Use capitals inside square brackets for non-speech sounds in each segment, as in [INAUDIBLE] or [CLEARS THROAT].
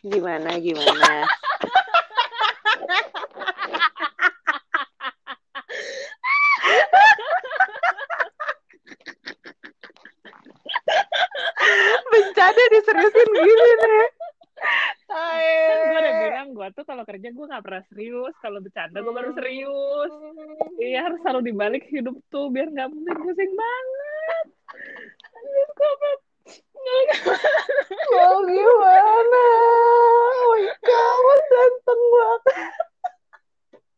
Gimana, gimana? Bencana diseriusin gini deh. kan gue udah bilang gue tuh kalau kerja gue nggak pernah serius. Kalau bercanda gue baru serius. Iya harus selalu dibalik hidup tuh biar nggak pusing-pusing banget. Anjir, kok apa- Mau Oh God, ganteng banget.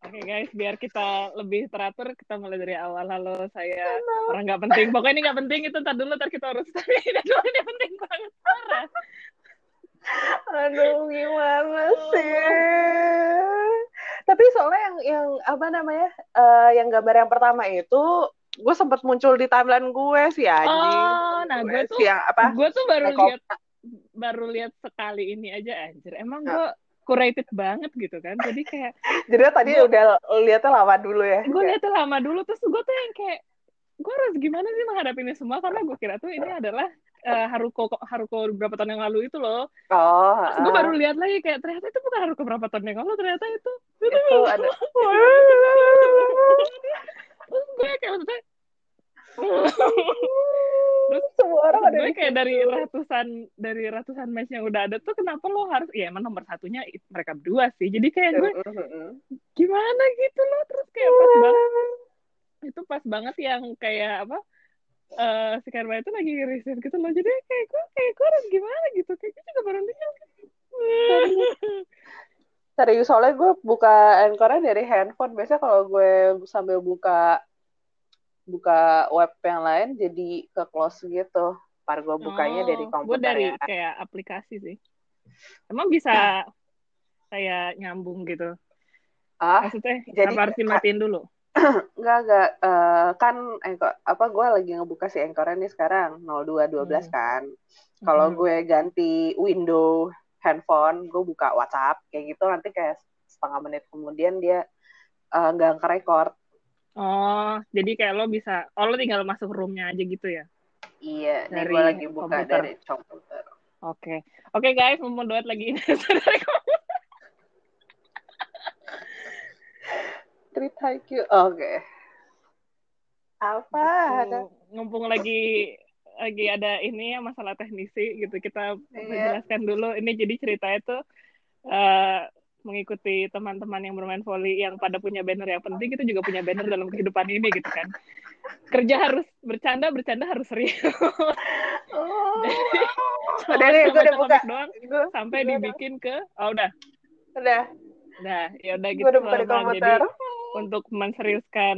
Oke guys, biar kita lebih teratur, kita mulai dari awal. Halo, saya orang nggak penting. Pokoknya ini nggak penting itu. Ntar dulu, ntar kita urus. [LAUGHS] Ini dulu ini penting banget. Parah. Aduh, gimana sih? Tapi soalnya yang yang apa namanya? eh, yang gambar yang pertama itu gue sempat muncul di timeline gue sih anjing. Oh, nah gue tuh, Si yang apa? gue tuh baru lihat, baru lihat sekali ini aja anjir. Emang Nah. gue curated banget gitu kan. Jadi kayak [LAUGHS] Jadi tadi Gua- udah lihatnya lama dulu ya. gue lihatnya lama dulu terus gue tuh yang kayak gue harus gimana sih menghadapi ini semua karena gue kira tuh ini adalah eh, Haruko Haruko beberapa tahun yang lalu itu loh. Oh, gue ah. baru lihat lagi kayak ternyata itu bukan Haruko berapa tahun yang lalu ternyata itu itu ada. [LAUGHS] terus gue kayak maksudnya [LAUGHS] Terus semua orang ada gue kayak dari ratusan dari ratusan match yang udah ada tuh kenapa lo harus ya emang nomor satunya mereka berdua sih. Jadi kayak gue gimana gitu loh terus kayak pas banget itu pas banget yang kayak apa eh si Karma itu lagi riset gitu loh. Jadi kayak gue kayak gue harus gimana gitu? Kayak gue juga baru lihat. Serius, soalnya gue buka Anchor-nya dari handphone. Biasanya kalau gue sambil buka buka web yang lain jadi ke close gitu. Par gue bukanya dari gue komputer Oh, dari ya. kayak aplikasi sih emang bisa kayak nyambung gitu Ah, maksudnya jadi- apa harus dimatiin dulu [CLEARS THROAT] enggak enggak Eh, kan Anchor, apa gue lagi ngebuka si Anchor-nya nih sekarang 0212 Hmm. kan. Kalau Hmm. gue ganti window handphone, gue buka WhatsApp kayak gitu nanti kayak setengah menit kemudian dia eh, nggak nge-record. Oh jadi kayak lo bisa oh lo tinggal masuk roomnya aja gitu ya Iya, nih Dari gue lagi buka komputer. dari komputer. Oke, oke guys, mau duet lagi [LAUGHS] dari. Treat IQ. Oke. Apa? Ada Mumpung lagi lagi ada ini ya masalah teknisi gitu kita Iya. jelaskan dulu ini jadi ceritanya tuh eh, mengikuti teman-teman yang bermain volley yang pada punya banner yang penting kita juga punya banner dalam kehidupan ini gitu kan kerja harus bercanda bercanda harus serius Oh. Udah nih, gue udah buka. doang Gue sampai Gua udah- dibikin ke oh udah udah, Nah, ya udah gitu. gue udah komputer. Jadi untuk menseriuskan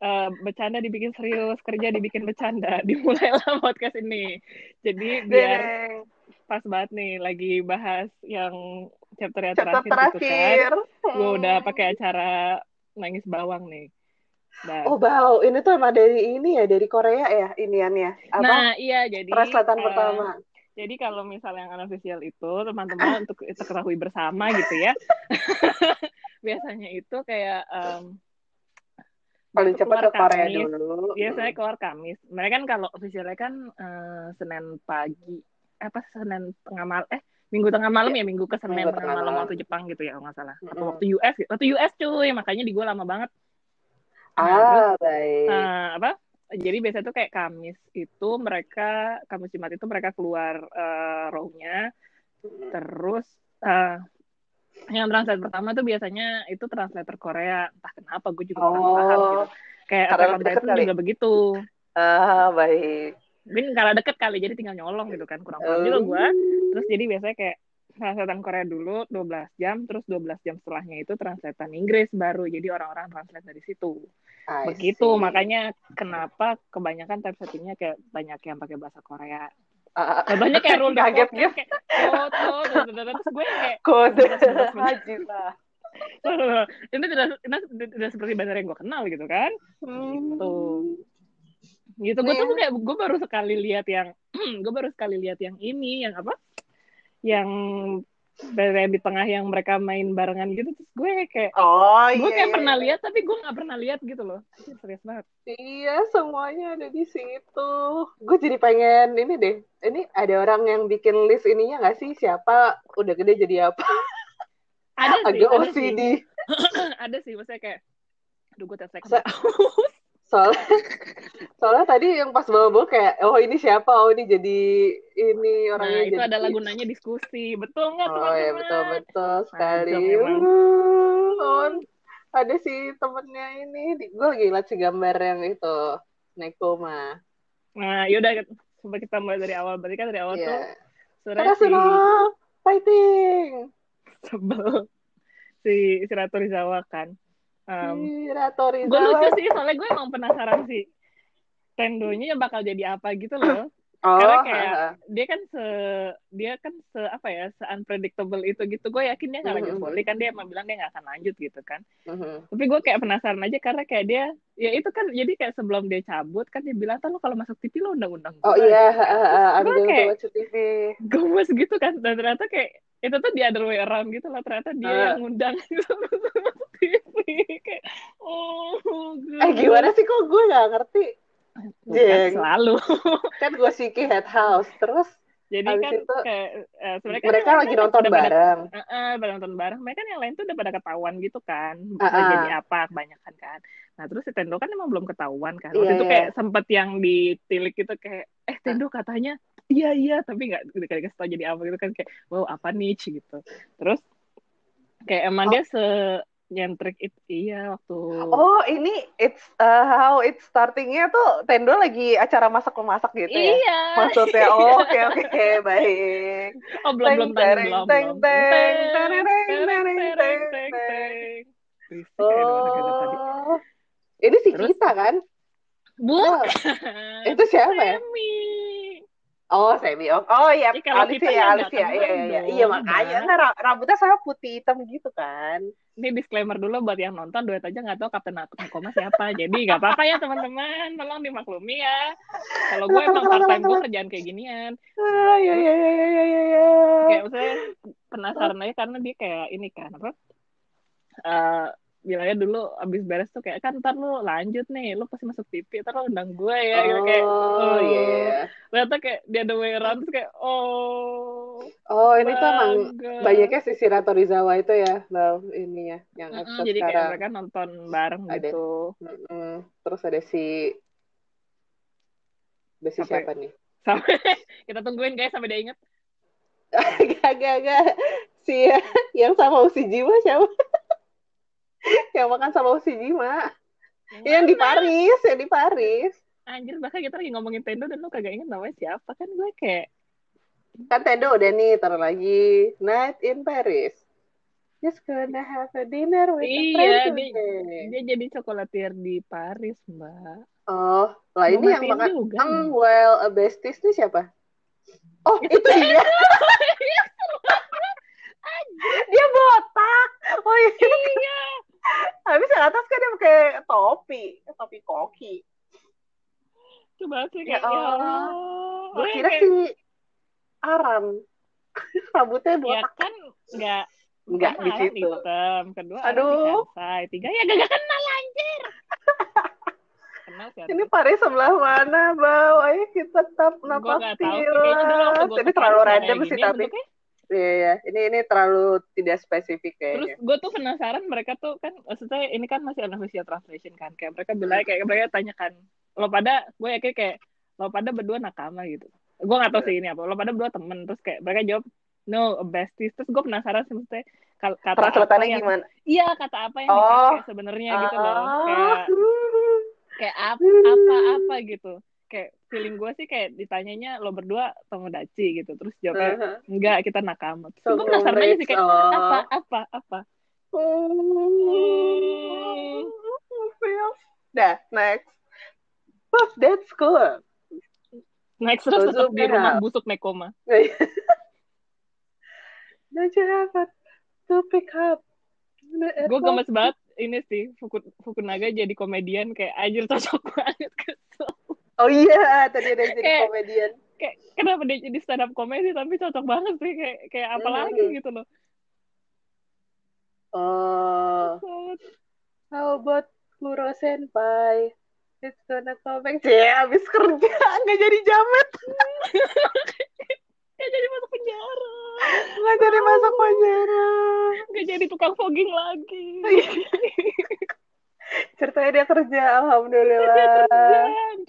eh, bercanda dibikin serius, kerja dibikin bercanda, [LAUGHS] dimulailah podcast ini. Jadi biar Deng. pas banget nih lagi bahas yang chapter yang Chapter terakhir, gitu terakhir. kan. Gue udah pakai acara nangis bawang nih. Nah, Oh, bau. Ini tuh emang dari ini ya, dari Korea ya, iniannya. Apa? nah iya jadi Translatean eh, pertama. Jadi kalau misalnya yang unofficial itu teman-teman [LAUGHS] untuk kita ketahui bersama gitu ya. [LAUGHS] biasanya itu kayak em, Paling cepat ke Korea Kamis. dulu. Biasanya keluar Kamis. Mereka kan kalau officialnya kan eh, Senin pagi apa Senin tengah malam eh Minggu tengah malam ya Minggu ke Senin Minggu tengah malam waktu Jepang gitu ya kalau nggak salah. Atau Mm-mm. waktu US gitu. Waktu US cuy, makanya di gue lama banget. Ah, baik. Eh, apa? Jadi biasanya tuh kayak Kamis itu mereka Kamis Jumat itu mereka keluar eh, row-nya terus eh, yang translate pertama tuh biasanya itu translator Korea entah kenapa gue juga kurang Oh. paham gitu kayak on deket Titan kali. juga begitu Ah, baik. Mungkin kalau deket kali jadi tinggal nyolong gitu kan. Kurang paham juga gue terus jadi biasanya kayak translatean Korea dulu 12 jam terus 12 jam setelahnya itu translatean Inggris baru. Jadi orang-orang translate dari situ. I begitu see. makanya kenapa kebanyakan type settingnya kayak banyak yang pakai bahasa Korea. Ah, contohnya kayak rule [LAUGHS] Kaget gitu. kayak foto terus gue kayak Kode [LAUGHS] haji lah. [LAUGHS] ini tidak seperti banner yang gue kenal gitu kan. Hmm. gitu gue Iya. tuh kayak gue baru sekali lihat yang [CLEARS THROAT] gue baru sekali lihat yang ini yang apa yang di tengah yang mereka main barengan gitu terus gue kayak oh gue iya, kayak iya. pernah lihat tapi gue nggak pernah lihat gitu loh serius banget Iya, semuanya ada di situ. Gue jadi pengen ini deh. Ini ada orang yang bikin list ininya nggak sih? Siapa udah gede jadi apa? ada [LAUGHS] sih Agak ada OCD. sih [CLEARS THROAT] ada sih maksudnya kayak aduh gue tes [LAUGHS] Soalnya, [LAUGHS] soalnya tadi yang pas bawa-bawa kayak, oh ini siapa? Oh ini jadi ini nah orangnya itu jadi. adalah gunanya diskusi betul nggak Oh teman-teman ya betul betul sekali. Emang. Uh, ada si temennya ini, gue lagi liat si gambar yang itu Nekoma. nah yaudah coba kita mulai dari awal berarti kan dari awal tuh sebenarnya si Karasuno fighting. [LAUGHS] sebel si si Ratu Rizawa kan um, gue lucu sih soalnya gue emang penasaran sih. Tendonya bakal jadi apa gitu loh Oh, karena kayak haha. dia kan se dia kan se apa ya se unpredictable itu gitu gue yakin dia nggak lanjut volley kan dia emang bilang dia nggak akan lanjut gitu kan Mhm. tapi gue kayak penasaran aja karena kayak dia ya itu kan jadi kayak sebelum dia cabut kan dia bilang kan lo kalau masuk TV lo undang-undang Oh gue," iya, ada gue kayak baca TV. gemes gitu kan dan ternyata kayak itu tuh di other way around gitu loh ternyata dia Ah. yang ngundang [LAUGHS] gitu TV kayak oh Eh gimana sih kok gue gak ngerti? Bukan Jeng. selalu [LAUGHS] Kan gue Siki Head House, terus jadi Habis kan itu, kayak kan mereka lain lagi tuh nonton udah pada- bareng. Heeh, pada nonton bareng. Mereka kan yang lain tuh udah pada ketahuan gitu kan. Ah, Bisa ah. jadi apa kebanyakan kan. Nah terus si Tendo kan emang belum ketahuan kan. Waktu Iya, itu iya. kayak sempet yang ditilik gitu kayak, eh Tendo katanya iya iya tapi nggak udah kasih tau jadi apa gitu kan kayak wow apa nih gitu. Terus kayak emang Oh. dia se nyentrik itu iya waktu Oh ini it's uh, how it's startingnya tuh Tendo lagi acara masak memasak gitu ya? iya Maksudnya, oh, oke oke baik. oh belum belum Teng, teng, belum teng, Teng, teng, teng, teng. teng. Tadi. Oh, ini si Terus? kita kan? Bukan. Itu siapa ya? Oh, Semi. Oh, oh iya, ya, Alif nggak ya. Iya, iya, iya. Iya, makanya. Ra- rambutnya saya putih hitam gitu kan. Ini disclaimer dulu buat yang nonton, duet aja nggak tahu Kapten Nakoma siapa. Jadi nggak apa-apa ya teman-teman, tolong dimaklumi ya. Kalau gue emang part time gue kerjaan kayak ginian. Iya, iya, iya, iya, iya, iya. Kayak maksudnya penasaran aja karena dia kayak ini kan apa? Eh bilangnya dulu abis beres tuh kayak kan ntar lu lanjut nih lu pasti masuk TV ntar lu undang gue ya gitu kayak Oh, iya. ternyata kayak dia the way around terus kayak oh Oh, ini tuh emang banyaknya si Shirato Rizawa itu ya, Bal, ininya, yang Mm-mm, episode jadi kayak sekarang. mereka nonton bareng Ada. gitu Mm-mm. Terus ada si, ada si Siapa ya? siapa nih? sampai [LAUGHS] kita tungguin guys sampai dia inget [LAUGHS] Gak, gak, gak. Si yang sama Ushijima siapa? [LAUGHS] yang makan sama Ushijima. Yang di? Paris, yang di Paris. anjir bahkan kita lagi ngomongin Tendo dan lu kagak inget namanya siapa kan gue kayak Kan Tendo udah nih, taruh lagi. Night in Paris. Just gonna have a dinner with a Iya, friend dia- today. dia jadi cokolatier di Paris mbak Oh, lah ini yang makan juga. Well a Besties nih siapa? Oh, itu dia. [LAUGHS] [LAUGHS] dia botak. Oh iya. iya Habis yang atas kan dia pakai topi, topi koki. coba sih Ya kayak ya, Allah. Gue kira kayak- si Aram. [LAUGHS] Rambutnya ya botak. kan nggak Enggak pertama di situ. hitam kedua Aduh. Kansai tiga ya gak kenal anjir [LAUGHS] kenal sih Ini Paris sebelah mana, Bau? Ayo kita tap gue gak napak tahu sih kayaknya dulu waktu gue Ini terlalu random sih tapi. Iya, iya. Ini ini terlalu tidak spesifik Terus kayaknya. gue tuh penasaran mereka tuh kan maksudnya ini kan masih unofficial translation kan kayak mereka bilang kayak mereka tanyakan lo pada gue yakin kayak lo pada berdua nakama gitu. Gue gak tahu sih ini apa. Lo pada berdua temen terus kayak mereka jawab no besties. Terus gue penasaran sih maksudnya kata apa yang gimana? iya kata apa yang Oh. sebenarnya gitu loh. Kayak Ah. kayak ap- apa apa gitu. Kayak feeling gue sih kayak ditanyanya lo berdua tomodachi gitu. Terus jawabnya Uh-huh. enggak kita nakama. Terus gue So penasaran aja sih kayak oh. apa apa apa. Dah, next. Puff, that's cool. Next terus tetap di rumah busuk Nekoma. [LAUGHS] Don't you have to pick up? Gue gemes banget ini sih Fuku, Fukunaga jadi komedian kayak anjir cocok banget kesel. Oh iya, tadi ada yang jadi Kayak- komedian. kayak kenapa dia jadi stand up comedy tapi cocok banget sih kayak kayak apa lagi gitu loh. Oh. How about Kuro Senpai it's gonna come back? Ya abis kerja [LAUGHS] nggak jadi jamet. [LAUGHS] Nggak jadi masuk penjara. Nggak jadi masuk [LAUGHS] penjara. Nggak jadi tukang fogging lagi ceritanya dia kerja alhamdulillah. Dia [LAUGHS] kerja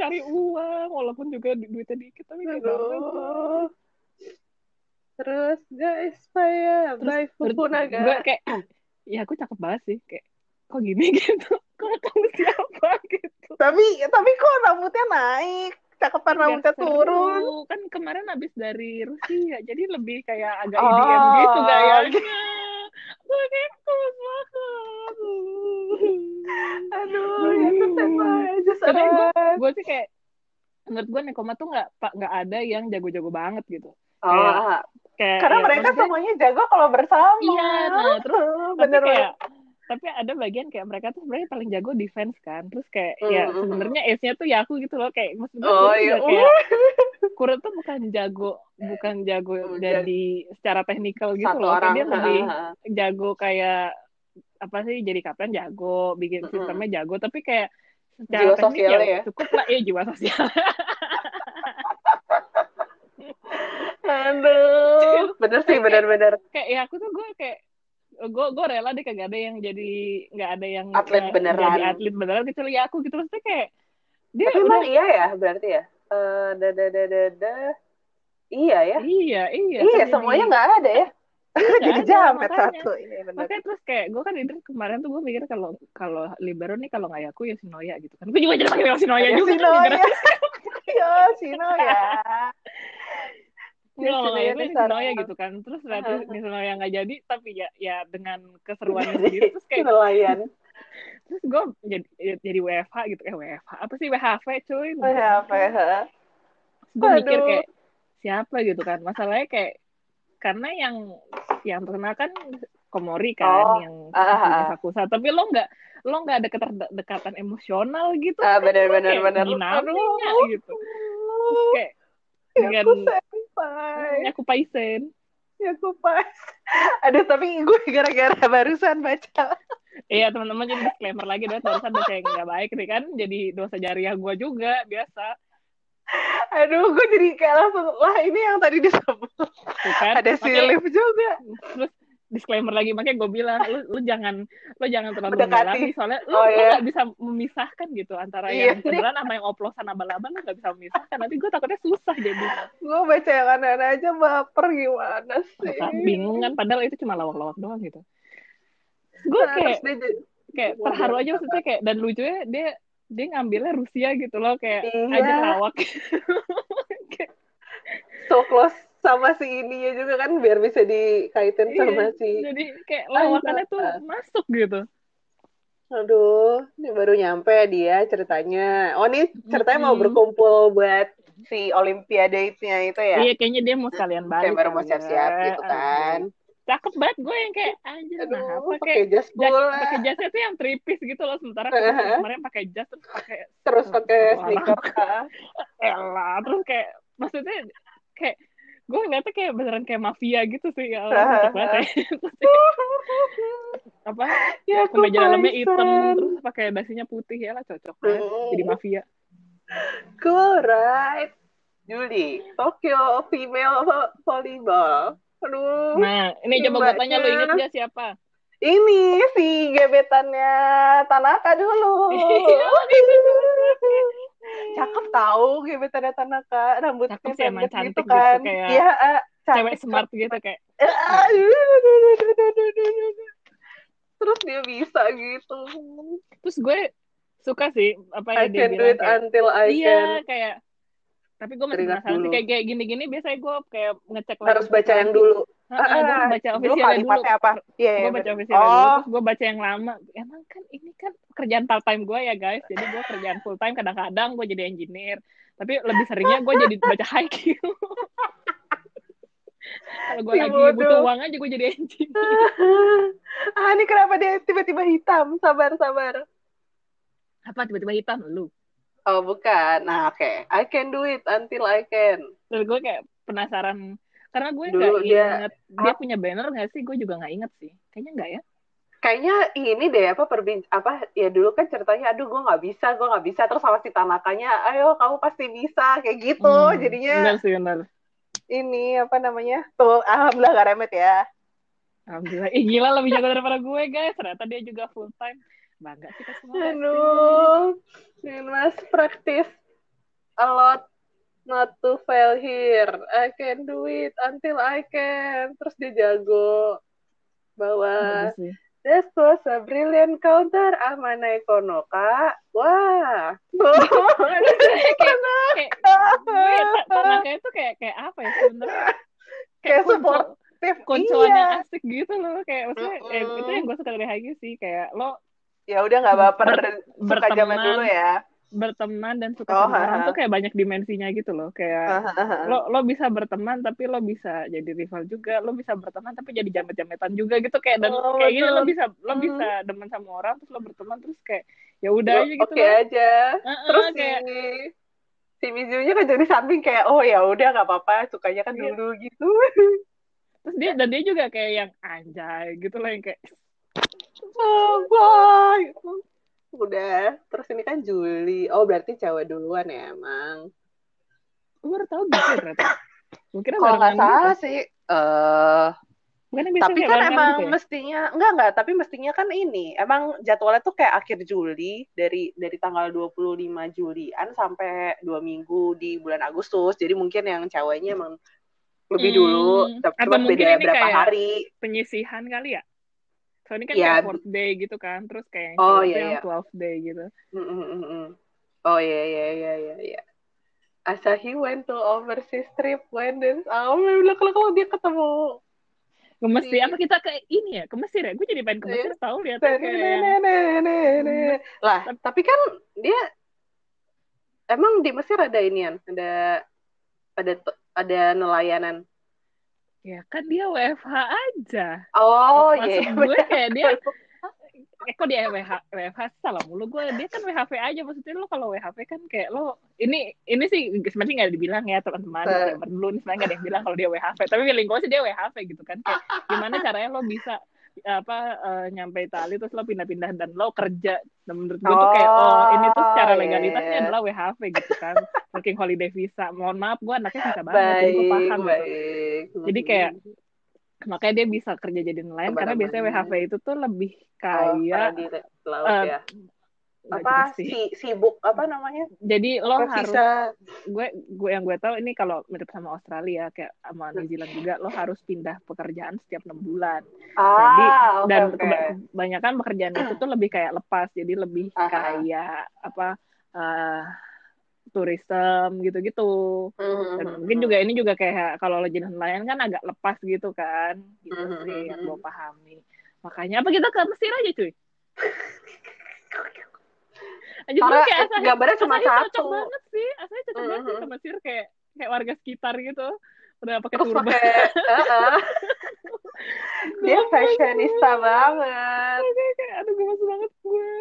cari uang walaupun juga duitnya dikit tapi Aduh. terus guys saya by Fukunaga gue kayak [CLEARS THROAT] ya aku cakep banget sih kayak kok gini [LAUGHS] gitu? Kok kamu siapa gitu? Tapi tapi kok rambutnya naik? Cakepan rambutnya turun. Kan kemarin habis dari Rusia jadi lebih kayak agak oh, IDM gitu gayanya. Gue kayak tulus banget aduh ya aja tapi gue gue sih kayak menurut gue Nekoma tuh nggak nggak ada yang jago-jago banget gitu. Oh, kayak, kayak karena ya, mereka semuanya jago kalau bersama. Iya nah terus bener kayak tapi ada bagian kayak mereka tuh sebenarnya paling jago defense kan. Terus kayak mm, ya sebenarnya ace-nya tuh ya aku gitu loh. Kayak maksud gue oh, iya. kayak [LAUGHS] Kuro tuh bukan jago bukan jago dari secara teknikal gitu loh. Orang, dia lebih jago kayak apa sih jadi kapten jago bikin mm-hmm. sistemnya jago tapi kayak secara jiwa teknik ya, ya? cukup lah ya jiwa sosial. Aduh, bener sih, bener-bener. Kayak ya aku tuh gue kayak gue gue rela deh kagak ada yang jadi nggak ada yang atlet beneran jadi atlet beneran kecuali aku gitu. Maksudnya kayak dia Tapi udah iya ya berarti ya? Uh, da da da da da. Iya ya? Iya iya iya semuanya nggak ada ya [LAUGHS] jadi jamet satu ini benar makanya terus kayak gue kan itu kemarin tuh gue mikir kalau kalau libero nih kalau nggak aku ya Sinoya gitu kan. Gue juga jadi pakai Sinoya ya, juga Sinoya [LAUGHS] ya Sinoya kalau nggak itu gitu kan. Terus ternyata Nisnoya nggak jadi tapi ya ya dengan keseruannya sendiri terus kayak nelayan [LAUGHS] terus gue jadi jadi WFH gitu. Eh WFH apa sih WHV cuy? WHV gue mikir kayak siapa gitu kan? Masalahnya kayak karena yang yang terkenal kan Komori kan oh, yang uh, Sakusa tapi lo nggak lo nggak ada keterdekatan emosional gitu ah, bener bener bener. dinamiknya gitu. Terus kayak dengan aku paisen. Ya aku pas. Aduh tapi gue gara-gara barusan baca. Iya teman-teman jadi disclaimer lagi deh barusan baca yang nggak baik nih kan? Jadi dosa jariah gue juga biasa aduh gue jadi kayak langsung wah ini yang tadi disebut. Kan? ada si Liv juga. Terus disclaimer lagi makanya gue bilang lu, lu jangan lu jangan terlalu Mendekati. mendalam soalnya lu oh, iya. gak bisa memisahkan gitu antara iya, yang beneran sama yang oplosan abal-abal lu gak bisa memisahkan. Nanti gue takutnya susah jadi. Gue baca yang aneh aja baper gimana sih? Maka, bingung kan padahal itu cuma lawak-lawak doang gitu. Gue nah, kayak kayak terharu aja maksudnya kayak dan lucunya dia dia ngambilnya Rusia gitu loh kayak iya. aja lawak. [LAUGHS] So close sama si ininya juga kan biar bisa dikaitin iya, sama si jadi kayak lawakannya tuh masuk gitu. Aduh ini baru nyampe dia ceritanya. Oh ini ceritanya mm-hmm. mau berkumpul buat si olimpiade itu itu ya? Iya kayaknya dia mau sekalian balik kayak baru mau siap-siap gitu kan cakep banget. Gue yang kayak anjir Aduh, nah apa? pakai jas pakai jasnya tuh yang tripis gitu loh sementara kemarin pakai jas terus pakai terus pakai sneaker [LAUGHS] elah terus kayak maksudnya kayak gue ngeliatnya kayak beneran kayak mafia gitu sih. Ya Allah banget ya. [LAUGHS] [LAUGHS] apa ya kemeja dalamnya hitam terus pakai dasinya putih ya lah cocok ya jadi mafia. Cool right? Juli Tokyo female volleyball aduh nah ini coba gue tanya lu inget gak siapa? Ini si gebetannya Tanaka dulu. [LAUGHS] Cakep tahu gebetannya Tanaka rambutnya cakep sih emang cantik gitu kan. gitu, kayak iya cewek smart gitu kayak. [LAUGHS] Terus dia bisa gitu. Terus gue suka sih apa ya dia can do it kayak, until I iya, can. kayak tapi gue masih penasaran sih kayak kayak gini-gini biasanya gue kayak ngecek harus baca yang dulu Ah, ah, gue baca officialnya dulu. apa? Iya, gue baca officialnya oh. dulu, terus gue baca yang lama. Emang kan ini kan kerjaan part time gue ya guys, jadi gue kerjaan full time. Kadang-kadang gue jadi engineer, tapi lebih seringnya gue jadi baca haiku. [LAUGHS] Kalau gue lagi bodoh. butuh uang aja gue jadi engineer. [LAUGHS] ah, ini kenapa dia tiba-tiba hitam? Sabar, sabar. Apa tiba-tiba hitam? Lu? Oh bukan. Nah oke, okay. I can do it until I can. Terus gue kayak penasaran karena gue nggak inget dia, dia punya banner nggak sih? Gue juga nggak inget sih. Kayaknya nggak ya? Kayaknya ini deh apa perbin apa ya dulu kan ceritanya aduh gue nggak bisa gue nggak bisa terus sama si Tanakanya ayo kamu pasti bisa kayak gitu hmm, jadinya benar sih benar ini apa namanya tuh alhamdulillah gak remet ya alhamdulillah Ih, gila lebih jago daripada gue guys ternyata dia juga full time bangga kita semua aduh mas praktis a lot not to fail here I can do it until I can terus dia jago bahwa This was a brilliant counter Amana Konoka. Wah. [LAUGHS] Tanaka itu kayak kayak apa ya sebenarnya? [LAUGHS] Kayak supportive. Koncoannya iya. asik gitu loh kayak maksudnya eh, itu yang gue suka dari Hagi sih kayak lo ya udah nggak baper ber, suka zaman dulu ya. Berteman dan suka oh, sama orang tuh kayak banyak dimensinya gitu loh. Kayak lo lo bisa berteman tapi lo bisa jadi rival juga. Lo bisa berteman tapi jadi jamet-jametan juga gitu. Kayak dan oh, kayak gini lo bisa lo hmm. bisa demen sama orang terus lo berteman terus kayak ya udah aja gitu oke okay aja. Uh -uh, terus kayak si, si Mizunya kan jadi samping kayak oh ya udah nggak apa-apa sukanya kan iya. dulu gitu. [LAUGHS] Terus dia dan dia juga kayak yang anjay gitu loh yang kayak boy udah terus ini kan Juli. Oh berarti cewek duluan ya emang gue baru tahu gitu ya ternyata mungkin kalau nggak salah gitu. sih eh uh, tapi kan emang gitu ya? mestinya enggak enggak tapi mestinya kan ini emang jadwalnya tuh kayak akhir Juli dari dari tanggal 25 Julian sampai dua minggu di bulan Agustus. Jadi mungkin yang ceweknya emang lebih hmm, dulu tapi beda berapa hari. penyisihan kali ya So ini kan yeah. kayak fourth day gitu kan, terus kayak oh, iya, yang yeah. 12 day gitu. Mm -mm. Oh iya iya iya iya iya. Asahi went to overseas trip when then oh bilang kalau kalau dia ketemu ke Mesir apa kita ke ini ya ke Mesir ya gue jadi pengen ke iya. Mesir tahu lihat kayak lah tapi kan dia emang di Mesir ada inian ada ada ada nelayanan Ya kan dia WFH aja. Oh iya. Yeah. gue kayak dia [LAUGHS] eh kok dia WH, WFH salah mulu gue dia kan WHV aja maksudnya lo kalau WHV kan kayak lo ini ini sih sebenarnya nggak dibilang ya teman-teman kayak dulu sebenarnya nggak ada yang bilang kalau dia WHV tapi feeling gue sih dia WHV gitu kan kayak gimana [LAUGHS] caranya lo bisa apa uh, nyampe Itali terus lo pindah-pindah dan lo kerja dan menurut gue oh, tuh kayak oh ini tuh secara legalitasnya yeah. adalah WHV gitu kan [LAUGHS] working holiday visa mohon maaf gue anaknya bisa banget baik, jadi gue paham gitu. baik. gitu jadi kayak makanya dia bisa kerja jadi nelayan karena biasanya WHV itu tuh lebih oh, kayak oh, di laut uh, ya apa si sibuk apa namanya jadi lo harus gue gue yang gue tahu ini kalau mirip sama Australia kayak sama New Zealand juga lo harus pindah pekerjaan setiap enam bulan ah, jadi okay, dan okay. kebanyakan pekerjaan itu tuh lebih kayak lepas jadi lebih Aha. kayak apa uh, tourism gitu-gitu mm-hmm. dan mungkin juga ini juga kayak kalau lo jadi nelayan kan agak lepas gitu kan gitu mm-hmm. sih yang gue pahami makanya apa kita ke Mesir aja cuy [LAUGHS] Aja Karena kayak asal, gambarnya cuma satu. Cocok banget sih, asalnya cocok banget sih sama Sir kayak kayak warga sekitar gitu. Udah pakai turban. Pake, uh -uh. Dia fashionista banget. Kayak, kayak aduh gemes banget gue.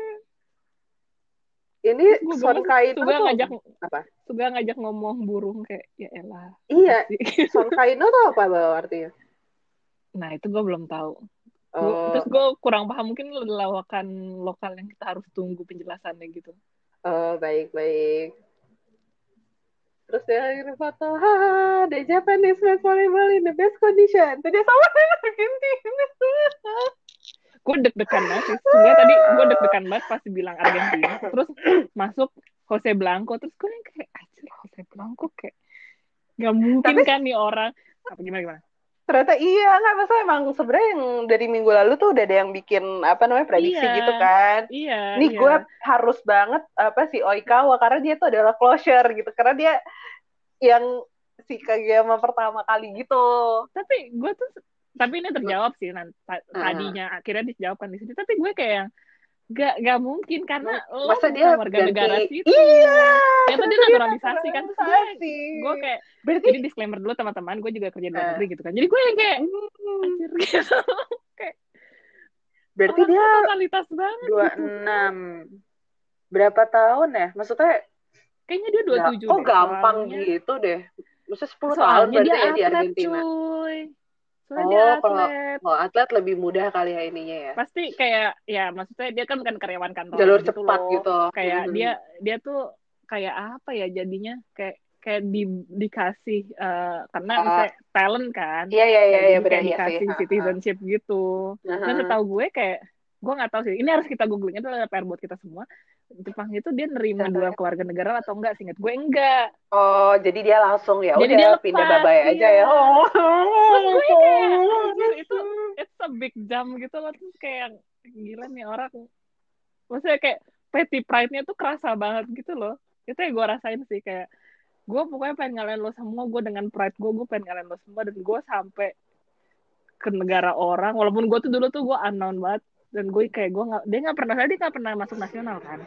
Ini Son Kaino tuh ngajak apa? Suga ngajak ngomong burung kayak ya elah. Iya. Son Kaino tuh apa bawa artinya? Nah, itu gue belum tahu. Oh. Terus gue kurang paham mungkin lawakan lokal yang kita harus tunggu penjelasannya gitu. Oh baik baik. Terus dia akhirnya foto, haha, the Japanese men's volleyball in the best condition. Tadi sama [LAUGHS] begini. gue deg-degan banget sih. Sebenarnya tadi gue deg-degan banget pas bilang Argentina. Terus masuk Jose Blanco. Terus gue kayak, aja Jose Blanco kayak, gak mungkin Tapi, kan nih orang. Apa gimana gimana? Ternyata iya nggak masa emang sebenarnya yang dari minggu lalu tuh udah ada yang bikin apa namanya prediksi iya, gitu kan. Iya nih iya. gue harus banget apa si Oikawa karena dia tuh adalah closure gitu. Karena dia yang si Kageyama pertama kali gitu. Tapi gue tuh tapi ini terjawab sih nanti tadinya akhirnya dijawabkan di sini. Tapi gue kayak Gak, gak mungkin karena lo Masa dia warga ganti... negara situ. Iya. Ternyata dia naturalisasi kan terus gue, gue kayak Berarti... jadi disclaimer dulu teman-teman, gue juga kerja di luar uh. negeri gitu kan. Jadi gue yang kayak hmm. anjir gitu. [LAUGHS] kayak Berarti dia totalitas banget. Dua gitu. enam. Berapa tahun ya? Maksudnya kayaknya dia 27 ya, oh gampang soalnya, gitu deh masa 10 soalnya tahun berarti dia ya di Argentina cuy. Soalnya oh dia kalau atlet. kalau atlet lebih mudah kali ya ininya ya Pasti kayak ya maksudnya dia kan bukan karyawan kantor jalur gitu cepat loh. gitu Kayak Mhm. dia dia tuh kayak apa ya jadinya kayak kayak di dikasih eh, karena Ah. misalnya talent kan. iya iya iya iya jadi benar iya sih dikasih ha. citizenship gitu. Aha. Dan setahu gue kayak gue nggak tahu sih. Ini harus kita googling itu adalah PR buat kita semua. Jepang itu dia nerima dua keluarga negara atau enggak? Singkat gue enggak. Oh, jadi dia langsung ya Jadi udah dia lepas, pindah babay aja iya. ya. Oh. Terus gue kayak anjir itu it's a big jump gitu loh terus kayak gila nih orang maksudnya kayak petty pride-nya tuh kerasa banget gitu loh itu yang gue rasain sih kayak gue pokoknya pengen ngalahin lo semua gue dengan pride gue gue pengen ngalahin lo semua dan gue sampai ke negara orang walaupun gue tuh dulu tuh gue unknown banget dan gue kayak gue nggak dia nggak pernah dia nggak pernah masuk nasional kan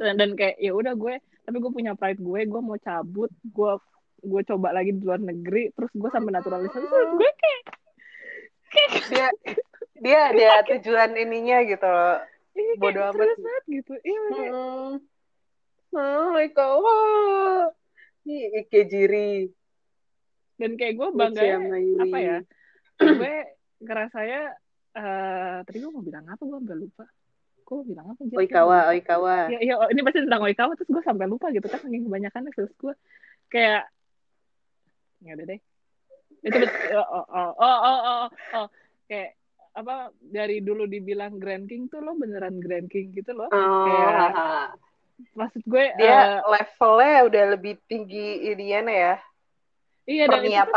dan, dan kayak ya udah gue tapi gue punya pride gue gue mau cabut gue gue coba lagi di luar negeri terus gue sampai naturalisasi gue kayak dia dia [LAUGHS] dia tujuan ininya gitu loh. ini Bodo kayak amat. banget gitu iya kayak, Hmm. Oh, Iko. Wah. Ini Ikejiri. dan kayak gue bangga apa ya gue ngerasanya eh tadi gue mau bilang apa gue sampai lupa gue mau bilang apa Jess? Oikawa, Oikawa. ya, ya, oh, ini pasti tentang Oikawa terus gue sampai lupa gitu kan saking kebanyakan terus gue kayak ya udah deh itu bet- [LAUGHS] oh, oh, oh, oh, oh, oh, oh. kayak apa dari dulu dibilang Grand King tuh lo beneran Grand King gitu loh Oh, Kayak- maksud gue dia eh, levelnya udah lebih tinggi ininya ya. Iya dan itu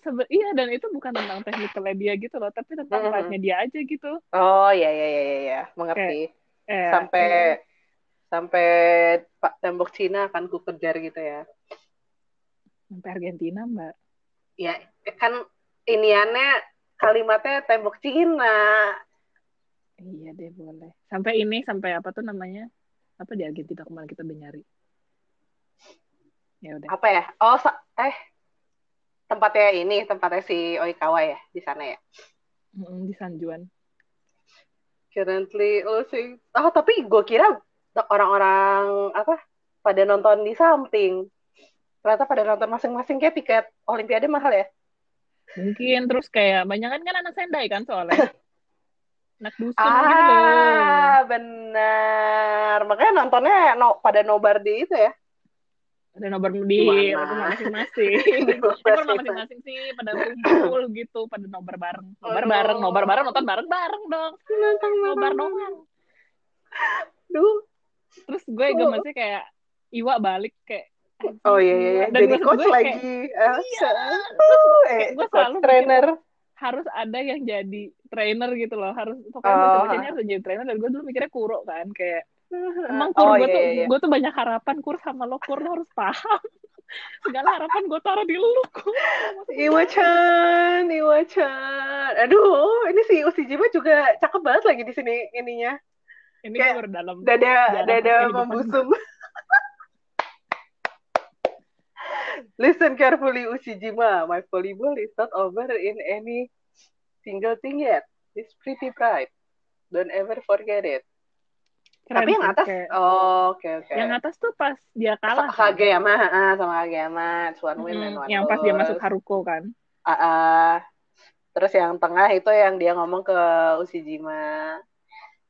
sebe- iya dan itu bukan tentang teknikalnya dia gitu loh tapi tentang Mhm. pride-nya dia aja gitu Oh, iya iya iya iya, iya. mengerti. eh, sampai eh, sampai Pak tembok Cina akan ku kejar gitu ya. sampai Argentina mbak Ya, kan iniannya kalimatnya tembok Cina. iya deh boleh sampai ini sampai apa tuh namanya apa di Argentina kemarin kita udah nyari ya udah Apa ya? Oh, sa- eh tempatnya ini, tempatnya si Oikawa ya di sana ya. Mm, di San Juan Currently losing. Oh, tapi gue kira orang-orang apa pada nonton di samping. Ternyata pada nonton masing-masing kayak tiket Olimpiade mahal ya. mungkin terus kayak banyak kan kan anak Sendai kan soalnya [LAUGHS] anak dusun gitu loh Ah, benar. Makanya nontonnya no, pada nobar di itu ya. Ada nobar di rumah masing-masing [LAUGHS] Di rumah Tapi rumah masing-masing. sih pada kumpul gitu pada nobar bareng nobar bareng nobar bareng nonton bareng bareng dong nobar doang Duh. terus gue Oh. gemesnya kayak Iwa balik kayak Oh iya iya, iya. Dan jadi coach gue kayak, lagi. Ah, Iya. eh, gue selalu trainer. harus ada yang jadi trainer gitu loh harus pokoknya Oh. harus jadi trainer dan gue dulu mikirnya kuro kan kayak emang kur Oh gue iya tuh iya. iya. gue tuh banyak harapan kur sama lo kur lo harus paham [LAUGHS] segala harapan gue taruh di lu kur Iwa-chan, Iwa-chan. Aduh, ini si Usijima juga cakep banget lagi di sini ininya. ini Kayak gue berdalam Dada dada membusung. [LAUGHS] Listen carefully, Usijima. My volleyball is not over in any single thing yet. It's pretty bright. Don't ever forget it. Keren Tapi yang atas, kayak- oh, oke oke. yang atas tuh pas dia kalah Sa- kan? Kageyama, ah, sama Kageyama, one win and Mm, one yang pas dia masuk Haruko kan Ah, ah. Terus yang tengah itu yang dia ngomong ke Usijima.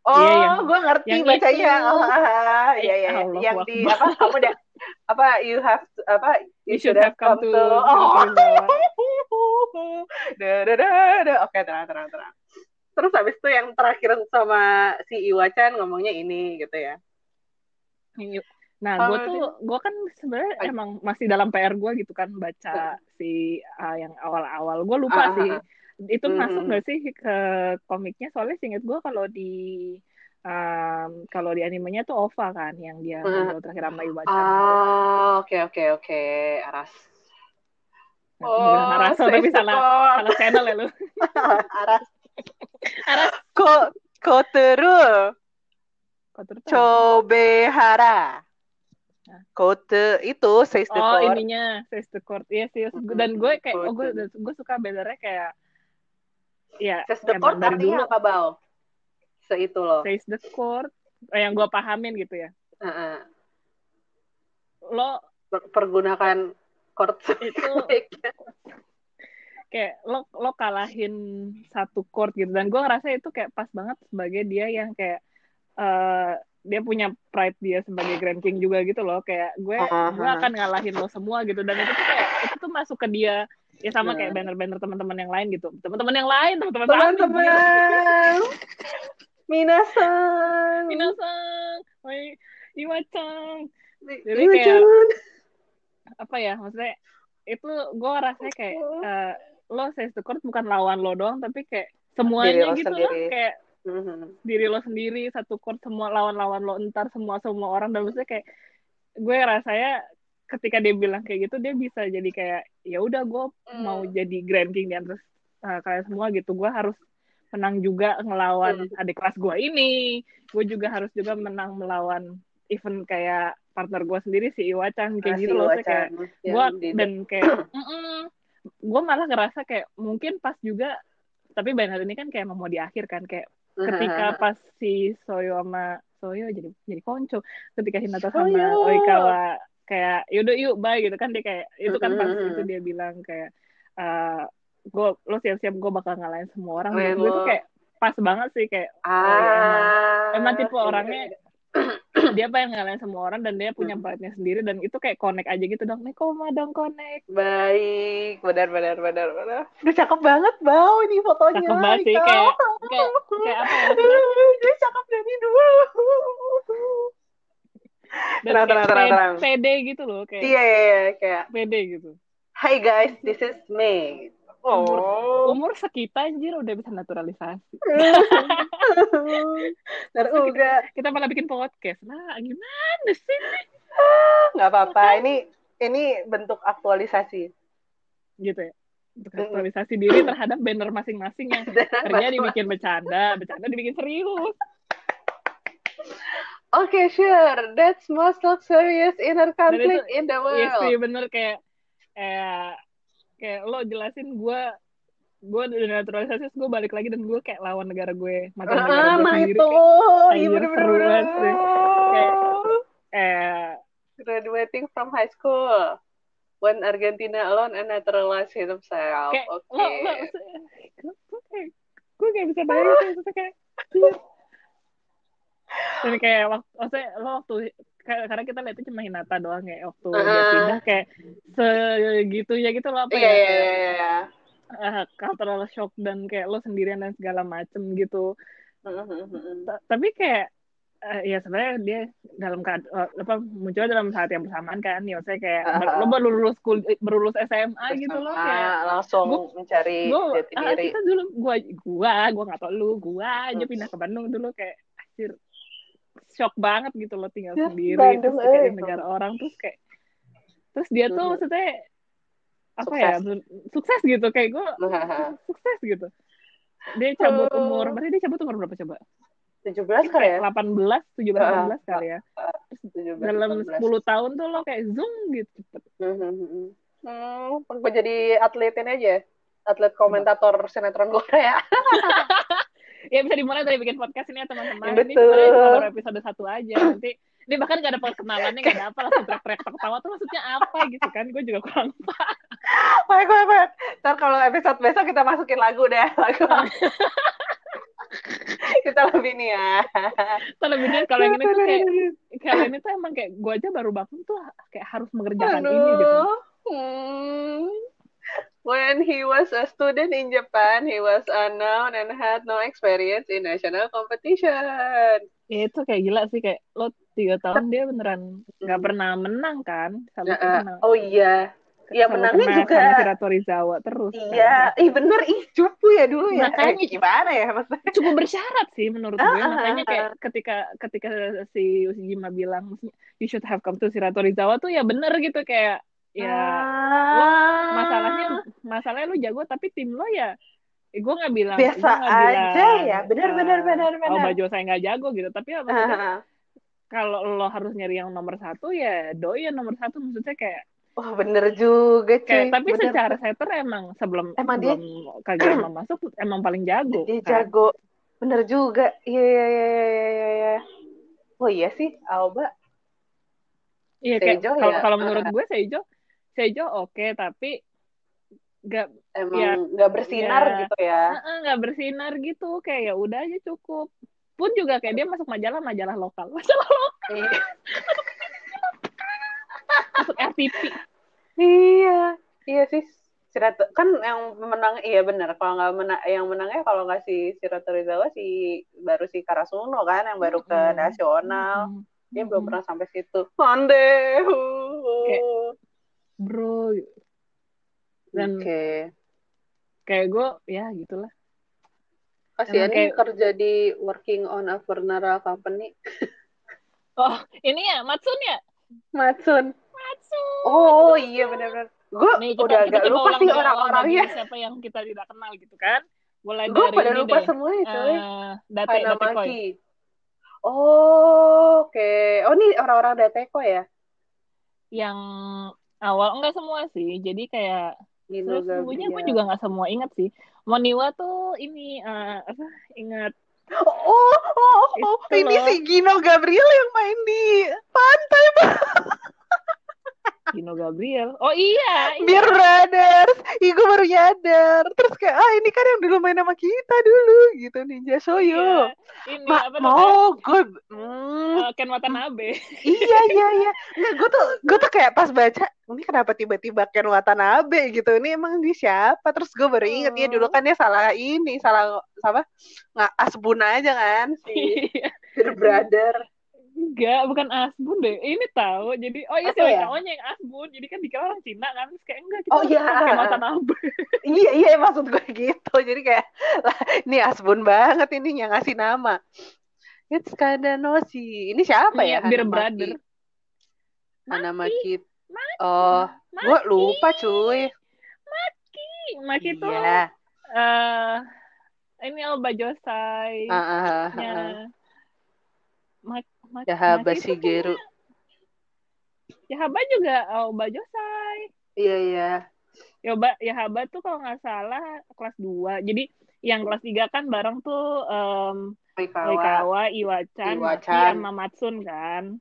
Oh, Iya, yang- gue ngerti yang bacanya. itu. Oh, ah, ah. Iya, iya. Allah Yang di apa? Kamu udah apa? You have to, apa? you should have come to Oh. Okinawa. [LAUGHS] Da, da, da, da. Oke, terang, terang, terang. Terus habis itu yang terakhir sama si Iwa-chan ngomongnya ini gitu ya. Nah, Oh, gue tuh, gue kan sebenarnya emang masih dalam PR gue gitu kan baca si ah, yang awal-awal. Gue Ah, lupa ah, sih. ah. Itu Hmm, masuk nggak sih ke komiknya? Soalnya seinget gue kalau di um, kalau di animenya tuh Ova kan yang dia Hmm. terakhir sama Iwa-chan. Ah, oke oke oke. Aras. Nah, Oh, Araso tapi salah salah channel ya lu. [LAUGHS] Aras. Koteru Kotor tuh apa? Chobehara. Nah. Kote itu says the Oh core. ininya Face the Court Iya sih Mhm, Dan gue kayak Oh gue, Court. gue suka bannernya kayak Ya Says the core dari dulu apa, Bau? Seitu loh. Face the Court eh, Yang gue pahamin gitu ya Heeh. lo pergunakan chord itu kayak lo lo kalahin satu chord gitu. Dan gue ngerasa itu kayak pas banget sebagai dia yang kayak uh, dia punya pride dia sebagai Grand King juga gitu loh. Kayak gue uh-huh. gue akan ngalahin lo semua gitu. Dan itu tuh kayak itu tuh masuk ke dia. Ya sama kayak banner-banner teman-teman yang lain gitu. Teman-teman yang lain teman-teman teman-teman. [LAUGHS] Minasan minasan oi iwacang. Jadi kayak apa ya maksudnya itu gue rasanya kayak uh, lo saya Court bukan lawan lo doang tapi kayak semuanya gitu loh kayak mm-hmm. diri lo sendiri satu court semua lawan-lawan lo entar semua semua orang dan maksudnya kayak gue rasanya ketika dia bilang kayak gitu dia bisa jadi kayak ya udah gue mm. mau jadi Grand King di antara uh, kalian semua gitu gue harus menang juga ngelawan mm. adik kelas gue ini gue juga harus juga menang melawan event kayak partner gue sendiri si Iwacan kayak ah, gitu loh kayak gue dan kayak [CLEARS THROAT] gue malah ngerasa kayak mungkin pas juga tapi banner ini kan kayak mau di akhir kan kayak ketika pas si Soyo sama Soyo jadi jadi konco ketika Hinata sama Soyo. Oikawa kayak yaudah yuk bye gitu kan dia kayak itu kan pas itu dia bilang kayak uh, gue lo siap-siap gue bakal ngalahin semua orang gitu. gue tuh kayak pas banget sih kayak ah, oh, ya, emang, emang tipe orangnya [CLEARS THROAT] dia pengen ngalahin semua orang dan dia punya pride hmm. sendiri dan itu kayak connect aja gitu dong. Nih koma dong connect. Baik. Benar benar benar benar. Udah cakep banget bau ini fotonya. Cakep banget sih kayak kayak kayak apa ya? Dia cakep dari dulu. Dan tenang, tenang, tenang, tenang. pede gitu loh kayak iya iya, iya kayak pede gitu. Hi guys, this is me. Umur, oh. umur sekitar anjir udah bisa naturalisasi. [LAUGHS] Terus kita, kita malah bikin podcast. Nah, gimana sih? Nggak apa-apa. Ini ini bentuk aktualisasi. Gitu ya. Bentuk aktualisasi diri terhadap banner masing-masing yang [LAUGHS] kerja dibikin bercanda, bercanda dibikin serius. Oke, okay, sure. That's most luxurious inner conflict itu, in the world. Iya sih, bener kayak eh kayak lo jelasin gue gue udah naturalisasi gue balik lagi dan gue kayak lawan negara gue macam ah, negara gue sendiri itu. kayak iya bener -bener. banget sih kayak eh graduating from high school when Argentina alone and naturalized himself kayak okay. lo, lo, gue kayak gue kayak bisa bayangin kayak [LAUGHS] dan kayak waktu maksudnya lo waktu karena kita lihat cuma Hinata doang ya waktu uh. dia pindah kayak segitunya gitu loh apa yeah, ya yeah, yeah, yeah. Uh, cultural shock dan kayak lo sendirian dan segala macem gitu. Uh, tapi kayak uh, ya sebenarnya dia dalam uh, apa muncul dalam saat yang bersamaan kan ya saya kayak uh, lo baru lulus kul baru lulus SMA gitu loh kayak langsung gua, mencari gua, jati diri uh, kita dulu gua gua gua nggak tau lu gua aja pindah ke Bandung dulu kayak akhir shock banget gitu loh tinggal ya, sendiri Bandung, terus kayak di negara orang terus kayak terus dia tuh hmm. maksudnya apa sukses. ya sukses gitu kayak gue [LAUGHS] sukses gitu dia cabut uh. umur berarti dia cabut umur berapa coba tujuh belas kali ya delapan belas tujuh belas delapan belas kali ya terus dalam sepuluh tahun tuh lo kayak zoom gitu cepet hmm, hmm, hmm. jadi atletin aja atlet komentator sinetron Korea [LAUGHS] ya bisa dimulai dari bikin podcast ini ya teman-teman. Ini sebenarnya baru episode satu aja. Nanti ini bahkan gak ada perkenalannya, gak ada apa, langsung teriak-teriak ketawa tuh maksudnya apa gitu kan? Gue juga kurang paham. Baik, baik, baik. Ntar kalau episode besok kita masukin lagu deh. Lagu. kita lebih nih ya. Kita lebih nih kalau yang ini tuh kayak, kalau ini tuh emang kayak gue aja baru bangun tuh kayak harus mengerjakan Aduh. ini gitu. Hmm when he was a student in Japan, he was unknown and had no experience in national competition. Ya, itu kayak gila sih kayak lo tiga tahun dia beneran nggak pernah menang kan? Sama uh, oh iya. Iya menangnya juga sama Shirato Rizawa terus. Iya, kan? ih bener ih cupu ya dulu ya. Makanya eh, gimana ya maksudnya? Cukup bersyarat sih menurut gue. Uh, Makanya kayak ketika ketika si Ushijima bilang you should have come to Shirato Rizawa tuh ya bener gitu kayak ya ah. lo masalahnya masalahnya lu jago tapi tim lo ya eh, gue nggak bilang biasa gak aja bilang, ya benar uh, benar benar benar oh baju saya nggak jago gitu tapi apa uh. kalau lo harus nyari yang nomor satu ya doi yang nomor satu maksudnya kayak Wah oh, bener juga cuy. Kayak, tapi bener. secara setter emang sebelum emang sebelum dia... Kageyama masuk emang paling jago. Dia kan? jago. Bener juga. Iya iya iya iya iya. iya. Oh iya sih, Alba Iya kayak kalau ya. kalau menurut gue Seijo Seijo oke okay, tapi nggak emang ya, nggak bersinar ya, gitu ya? Nggak bersinar gitu. Kayak ya udah aja cukup. Pun juga kayak dia masuk majalah majalah lokal. [LAUGHS] Majalah lokal. Iya. masuk RTP iya. Iya sih. Sirat kan yang menang iya benar kalau nggak menang yang menangnya kalau nggak si Shiratorizawa si baru si Karasuno kan yang baru ke nasional. Mm -hmm. dia belum pernah sampai situ. Ande bro dan okay. kayak gue ya gitulah. Kasihan kayak... kerja di working on a funeral company. [LAUGHS] Oh ini ya Matsun ya? Matsun. Matsun. Oh iya benar-benar gue udah agak lupa sih orang-orangnya. siapa yang kita tidak kenal gitu kan? Mulai gue pada lupa deh. semua coy. Uh, Date, Hanamaki oh oke. Okay. oh ini orang-orang Dateko ya? Yang awal enggak semua sih. Jadi kayak terus sesungguhnya gue juga nggak semua ingat sih. Moniwa tuh ini uh, apa ingat. Oh, oh, oh, oh. ini si Gino Gabriel yang main di pantai. Gino Gabriel. Oh iya. iya. Biar Brothers. Ih gue baru nyadar. Terus kayak ah ini kan yang dulu main sama kita dulu gitu Ninja Soyo. Iya. Ini Ma apa mau gue hmm. uh, Ken Watanabe. iya iya iya. Nggak gue tuh gue tuh kayak pas baca ini kenapa tiba-tiba Ken Watanabe gitu. Ini emang di siapa? Terus gue baru inget oh. ya dulu kan dia salah ini salah apa nggak asbun aja kan si [LAUGHS] iya. Brother. Enggak, bukan Asbun deh. Ini tahu. Jadi oh iya sih ya? cowoknya yang Asbun. Jadi kan dikira orang Cina kan. Terus kayak enggak kita oh, iya. pakai mata nabe. [LAUGHS] iya, iya maksud gue gitu. Jadi kayak [LAUGHS] lah ini Asbun banget ini yang ngasih nama. It's kinda nosy. Ini siapa iya, ya? Dear Brother. Hanamaki. Maki. Oh, gue lupa cuy. Maki. Maki iya. tuh. Eh uh, ini Alba Josai. Uh, uh, uh, uh. Maki Yahaba Shigeru. Yahaba juga Oba Josai. Iya, iya. Yoba, Yahaba tuh kalau nggak salah kelas 2. Jadi yang kelas 3 kan bareng tuh um, Oikawa, Iwachan, Iwachan. sama Matsun kan.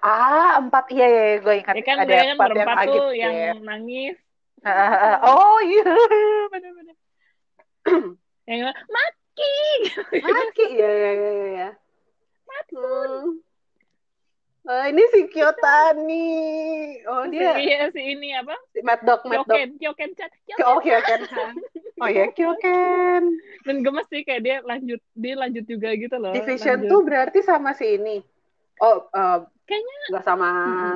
Ah, empat iya ya, gue ingat ya kan ada kan empat yang kaget tuh yang ya. nangis. oh iya, [LAUGHS] benar-benar. yang Maki. Maki, iya iya iya. iya. Matsun. Hmm. Uh, ini si Kyotani. Oh dia. Si, iya si ini apa? Si Mad Dog, Mad Dog. Kyoken, Kyoken Chat. Oh Kyoken. [LAUGHS] oh ya Kyoken. Dan gemes sih kayak dia lanjut, dia lanjut juga gitu loh. Division tuh berarti sama si ini. Oh, uh, kayaknya nggak sama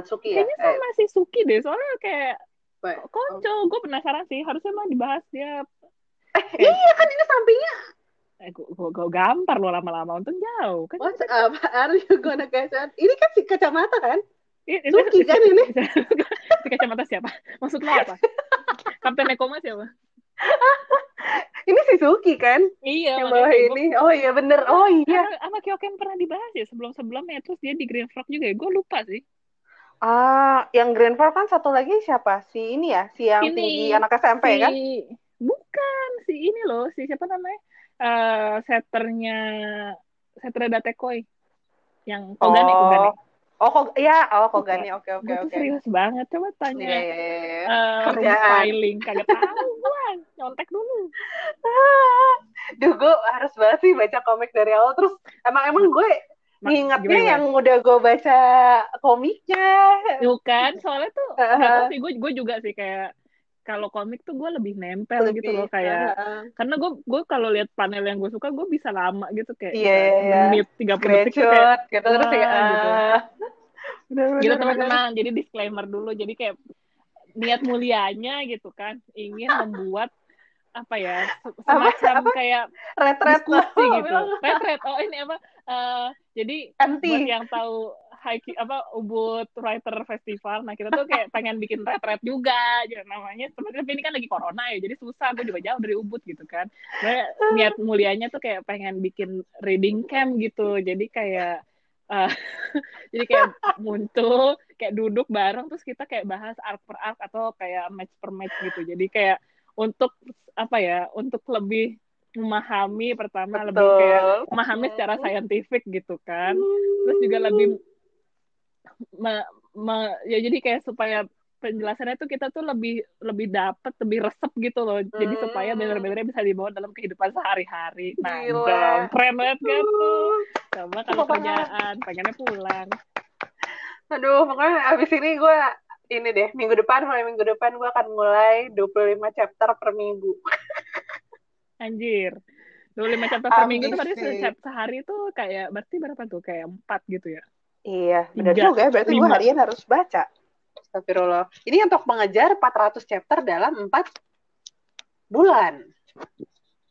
Suki ya? Kayaknya sama eh. si Suki deh, soalnya kayak Konco, oh. gue penasaran sih, harusnya mah dibahas dia. Eh, iya kan ini sampingnya eh, gue, gue, gampar lo lama-lama untung jauh kan What's up? Are you gonna catch Ini kan si kacamata kan? Ini, Suki [LAUGHS] kan ini? si kacamata siapa? Maksud lo apa? [LAUGHS] Kapten Nekoma siapa? [LAUGHS] ini si Suki kan? Iya. Yang bawah ini. Oh iya bener. Oh iya. Sama Kyoken pernah dibahas ya sebelum-sebelumnya. Terus dia di Green Frog juga ya. Gue lupa sih. Ah, yang Green Frog kan satu lagi siapa? Si ini ya? Si yang ini, tinggi anak SMP si... kan? Bukan. Si ini loh. Si siapa namanya? Uh, setternya setter Datekoi yang Kogane oh. Kogane. Oh, kok ya, oh Kogane. Oke, oke, oke. Serius banget. Coba tanya. yeah, yeah, yeah. Uh, room styling kagak tahu gua. Nyontek dulu. [LAUGHS] Duh, gue harus banget sih baca komik dari awal terus emang emang gue ngingetnya yang udah gue baca komiknya. Bukan, soalnya tuh [LAUGHS] uh -huh. sih gue gue juga sih kayak kalau komik tuh gue lebih nempel lebih, gitu loh kayak uh, karena gue gue kalau lihat panel yang gue suka gue bisa lama gitu kayak yeah, yeah, iya. menit tiga puluh detik kayak gitu. terus ya gitu. [LAUGHS] gitu teman-teman jadi disclaimer dulu. Jadi kayak niat mulianya gitu kan ingin [LAUGHS] membuat apa ya semacam apa, apa? kayak retret. diskusi [LAUGHS] gitu. retret. Oh ini apa? Uh, jadi Anti. buat yang tahu high apa Ubud Writer Festival. Nah kita tuh kayak pengen bikin retret juga, gitu namanya. Tapi ini kan lagi corona ya, jadi susah. Gue juga jauh dari Ubud gitu kan. Nah, niat mulianya tuh kayak pengen bikin reading camp gitu. Jadi kayak uh, [LAUGHS] jadi kayak muncul kayak duduk bareng terus kita kayak bahas arc per arc atau kayak match per match gitu. Jadi kayak untuk apa ya? Untuk lebih memahami pertama Betul. lebih kayak memahami secara saintifik gitu kan terus juga lebih me ya jadi kayak supaya penjelasannya tuh kita tuh lebih lebih dapet lebih resep gitu loh. Hmm. jadi supaya hmm. bener-bener bisa dibawa dalam kehidupan sehari-hari. Nah dong keren banget kan tuh. Coba kalau kerjaan pengennya pulang. Aduh pokoknya abis ini gue ini deh minggu depan mulai minggu depan gue akan mulai 25 chapter per minggu. [LAUGHS] Anjir. 25 chapter per minggu tuh berarti sehari tuh kayak berarti berapa tuh? Kayak empat gitu ya iya benar juga berarti gue harian harus baca Astagfirullah. Ini untuk mengejar 400 chapter dalam 4 bulan.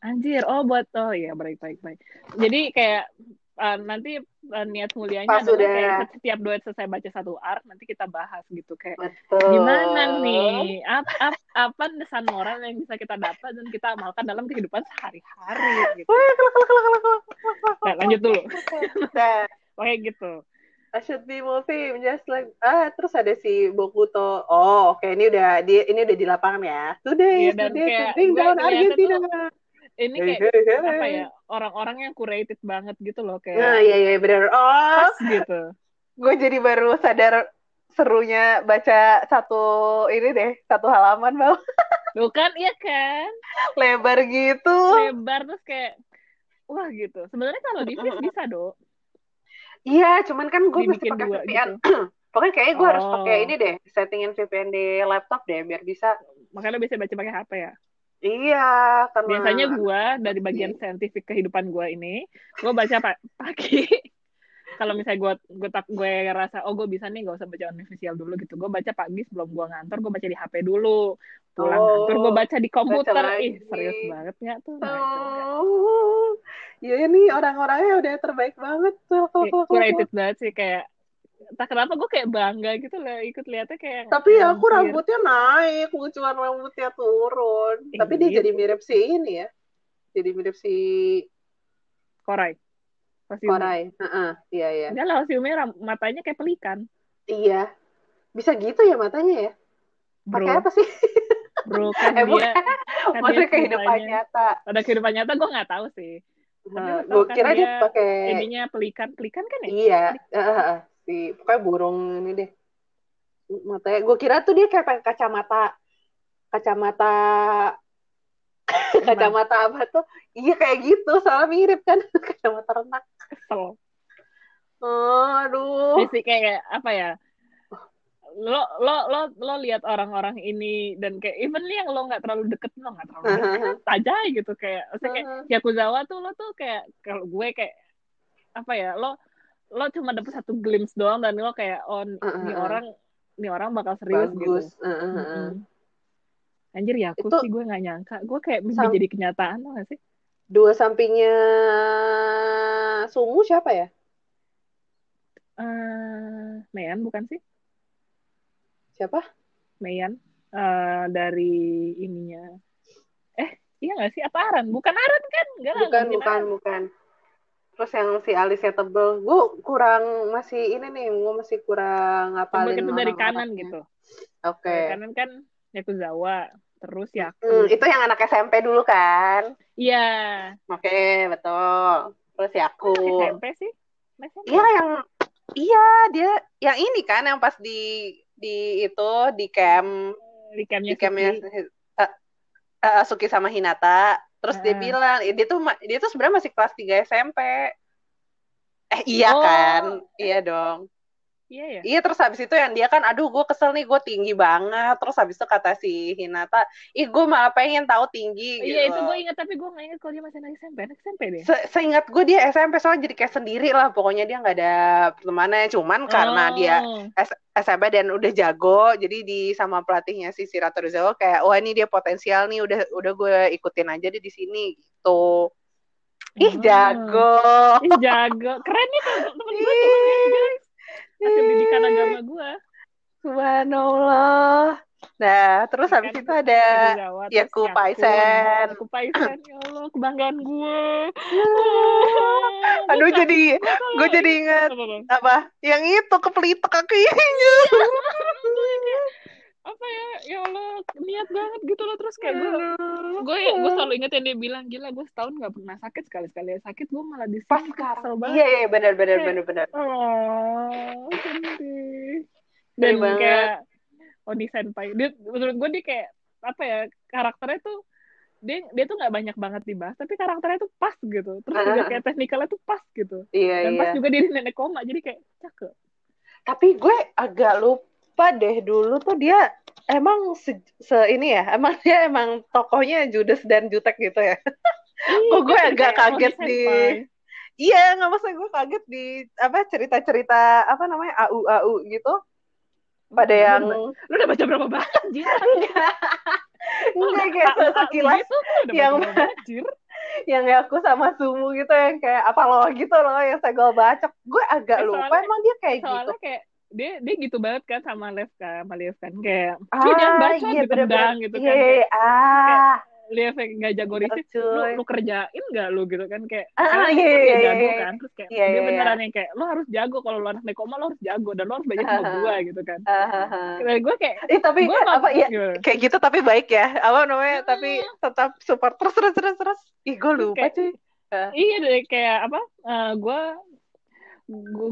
Anjir, oh buat oh ya baik baik baik. Jadi kayak uh, nanti uh, niat mulianya Pas adalah kayak setiap duet selesai baca satu art nanti kita bahas gitu kayak Betul. gimana nih ap, ap, apa pesan moral yang bisa kita dapat dan kita amalkan dalam kehidupan sehari-hari gitu. nah, lanjut dulu. Nah. [LAUGHS] Oke gitu. I should be moving just like ah terus ada si Bokuto oh oke okay. ini udah di ini udah di lapangan ya. Today yeah, today today down Argentina. ini kayak apa ya orang-orang yang curated banget gitu loh kayak nah iya iya benar oh. gitu. Gue jadi baru sadar serunya baca satu ini deh satu halaman bang. [LAUGHS] Bukan iya kan? Lebar gitu. Lebar terus kayak wah gitu. Sebenarnya kalau di bisa dong Iya, cuman kan gue mesti pakai VPN. Gitu. [CLEARS THROAT] Pokoknya kayaknya gue oh. harus pakai ini deh, settingin VPN di laptop deh, biar bisa. Makanya bisa baca pakai HP ya? Iya, karena... Biasanya gue, dari bagian [LAUGHS] saintifik kehidupan gue ini, gue baca pa [LAUGHS] pagi. Kalau misalnya gue gue tak gue rasa oh gue bisa nih gak usah baca official dulu gitu gue baca pagi sebelum gue ngantor gue baca di HP dulu pulang oh, ngantor gue baca di komputer baca ih serius banget ya tuh oh. Iya nih orang-orangnya udah terbaik banget tuh. Curated banget sih kayak tak kenapa gue kayak bangga gitu loh ikut lihatnya kayak tapi ya aku rambutnya naik cuma rambutnya turun. Eh, tapi dia iya. jadi mirip si ini ya jadi mirip si Korai Korai Korai uh -uh. iya iya. Enggak lah si matanya kayak pelikan. Iya bisa gitu ya matanya ya? Pakai apa sih? Bro kan [LAUGHS] eh, dia kan maksudnya kehidupan nyata. Pada kehidupan nyata gue nggak tahu sih Uh, gue kira dia, dia pakai ininya pelikan pelikan kan ya? Iya uh, si pokoknya burung ini deh. Matanya. Gue kira tuh dia kayak pakai kacamata kacamata [LAUGHS] kacamata apa tuh? Iya kayak gitu. Salah mirip kan [LAUGHS] kacamata renang. Kesel. Oh, aduh. Jadi kayak apa ya lo lo lo lo lihat orang-orang ini dan kayak even yang lo nggak terlalu deket lo nggak terlalu deket aja gitu kayak maksudnya kayak Yakuzawa tuh lo tuh kayak kalau gue kayak apa ya lo lo cuma dapet satu glimpse doang dan lo kayak oh ini orang ini orang bakal serius gitu. Bagus. gitu uh, uh, uh. anjir ya aku itu, sih gue nggak nyangka. Gue kayak bisa jadi kenyataan lo gak sih? Dua sampingnya Sumu siapa ya? Uh, Mean bukan sih siapa? Meyan uh, dari ininya. Eh, iya nggak sih? Apa Aran? Bukan Aran kan? Enggak lah. Bukan, bukan, Aran. bukan. Terus yang si alisnya tebel, gue kurang masih ini nih, gue masih kurang ngapalin. Itu dari kanan gitu. Oke. Okay. kanan kan Yakuzawa, terus ya. Hmm, itu yang anak SMP dulu kan? Iya. Oke, okay, betul. Terus Yaku. SMP sih? Iya yang Iya, dia yang ini kan yang pas di di itu di camp. Di campnya di campnya uh, uh, Suki sama Hinata. Terus uh. dia bilang dia tuh dia tuh sebenarnya masih kelas 3 SMP eh iya oh. kan? Iya dong Iya ya. Iya terus habis itu yang dia kan, aduh gue kesel nih gue tinggi banget. Terus habis itu kata si Hinata, ih gue malah pengen tahu tinggi. Gitu. Iya itu gue ingat tapi gue nggak ingat kalau dia masih anak SMP, anak SMP deh. Se Seingat gue dia SMP soalnya jadi kayak sendiri lah. Pokoknya dia nggak ada temannya. Cuman oh. karena dia S SMP dan udah jago, jadi di sama pelatihnya si Sirato Rizawa kayak, wah ini dia potensial nih, udah udah gue ikutin aja deh di sini gitu. Ih jago. Ih jago. Keren nih temen gue hasil pendidikan agama gue subhanallah. Nah terus kan habis itu ada ya Paisen Yaku [LAUGHS] Paisen ya Allah kebanggaan gue aduh jadi gue jadi ingat apa yang itu kepelitek kakinya [LAUGHS] apa ya? Ya Allah niat banget gitu loh. Terus kayak gue gue gue selalu inget yang dia bilang gila gue setahun nggak pernah sakit sekali sekali sakit gue malah di pas sekarang. iya iya benar benar benar benar. Oh sedih. Dan kayak Oni Senpai dia menurut gue dia kayak apa ya karakternya tuh dia dia tuh nggak banyak banget dibahas tapi karakternya tuh pas gitu. Terus uh, juga kayak teknikalnya tuh pas gitu. Iya, dan iya. pas juga dia nenek koma jadi kayak cakep. Tapi gue agak lupa deh dulu tuh dia emang se, se ini ya emang dia emang tokohnya Judas dan Jutek gitu ya. Kok gue agak kaget di iya nggak masa gue kaget di apa cerita-cerita apa namanya au au gitu. Pada yang lu udah baca berapa banyak [LAUGHS] enggak. Enggak kayak sekilas yang [LAUGHS] yang aku sama Sumu gitu yang kayak apa loh gitu loh yang saya gue baca gue agak eh, lupa emang dia kayak gitu. kayak dia dia gitu banget kan sama Lev kan sama Lev kan. Kayak ah, jangan baca iya, gitu kan. Iya, kan iya, ah. kayak, dia kayak nggak jago riset lu, lu kerjain nggak lu? gitu kan. Kayak ah, iya, iya, iya, jago iya. kan. Terus kayak iya, dia iya, beneran yang kayak lo harus jago kalau lo anak nekoma lo harus jago dan lo harus belajar sama gue gitu kan. kayak gue kayak eh, tapi gua apa ya gitu. kayak gitu tapi baik ya. Apa namanya tapi tetap support. Terus terus terus terus. Ih gue lupa sih iya deh kayak apa uh, gue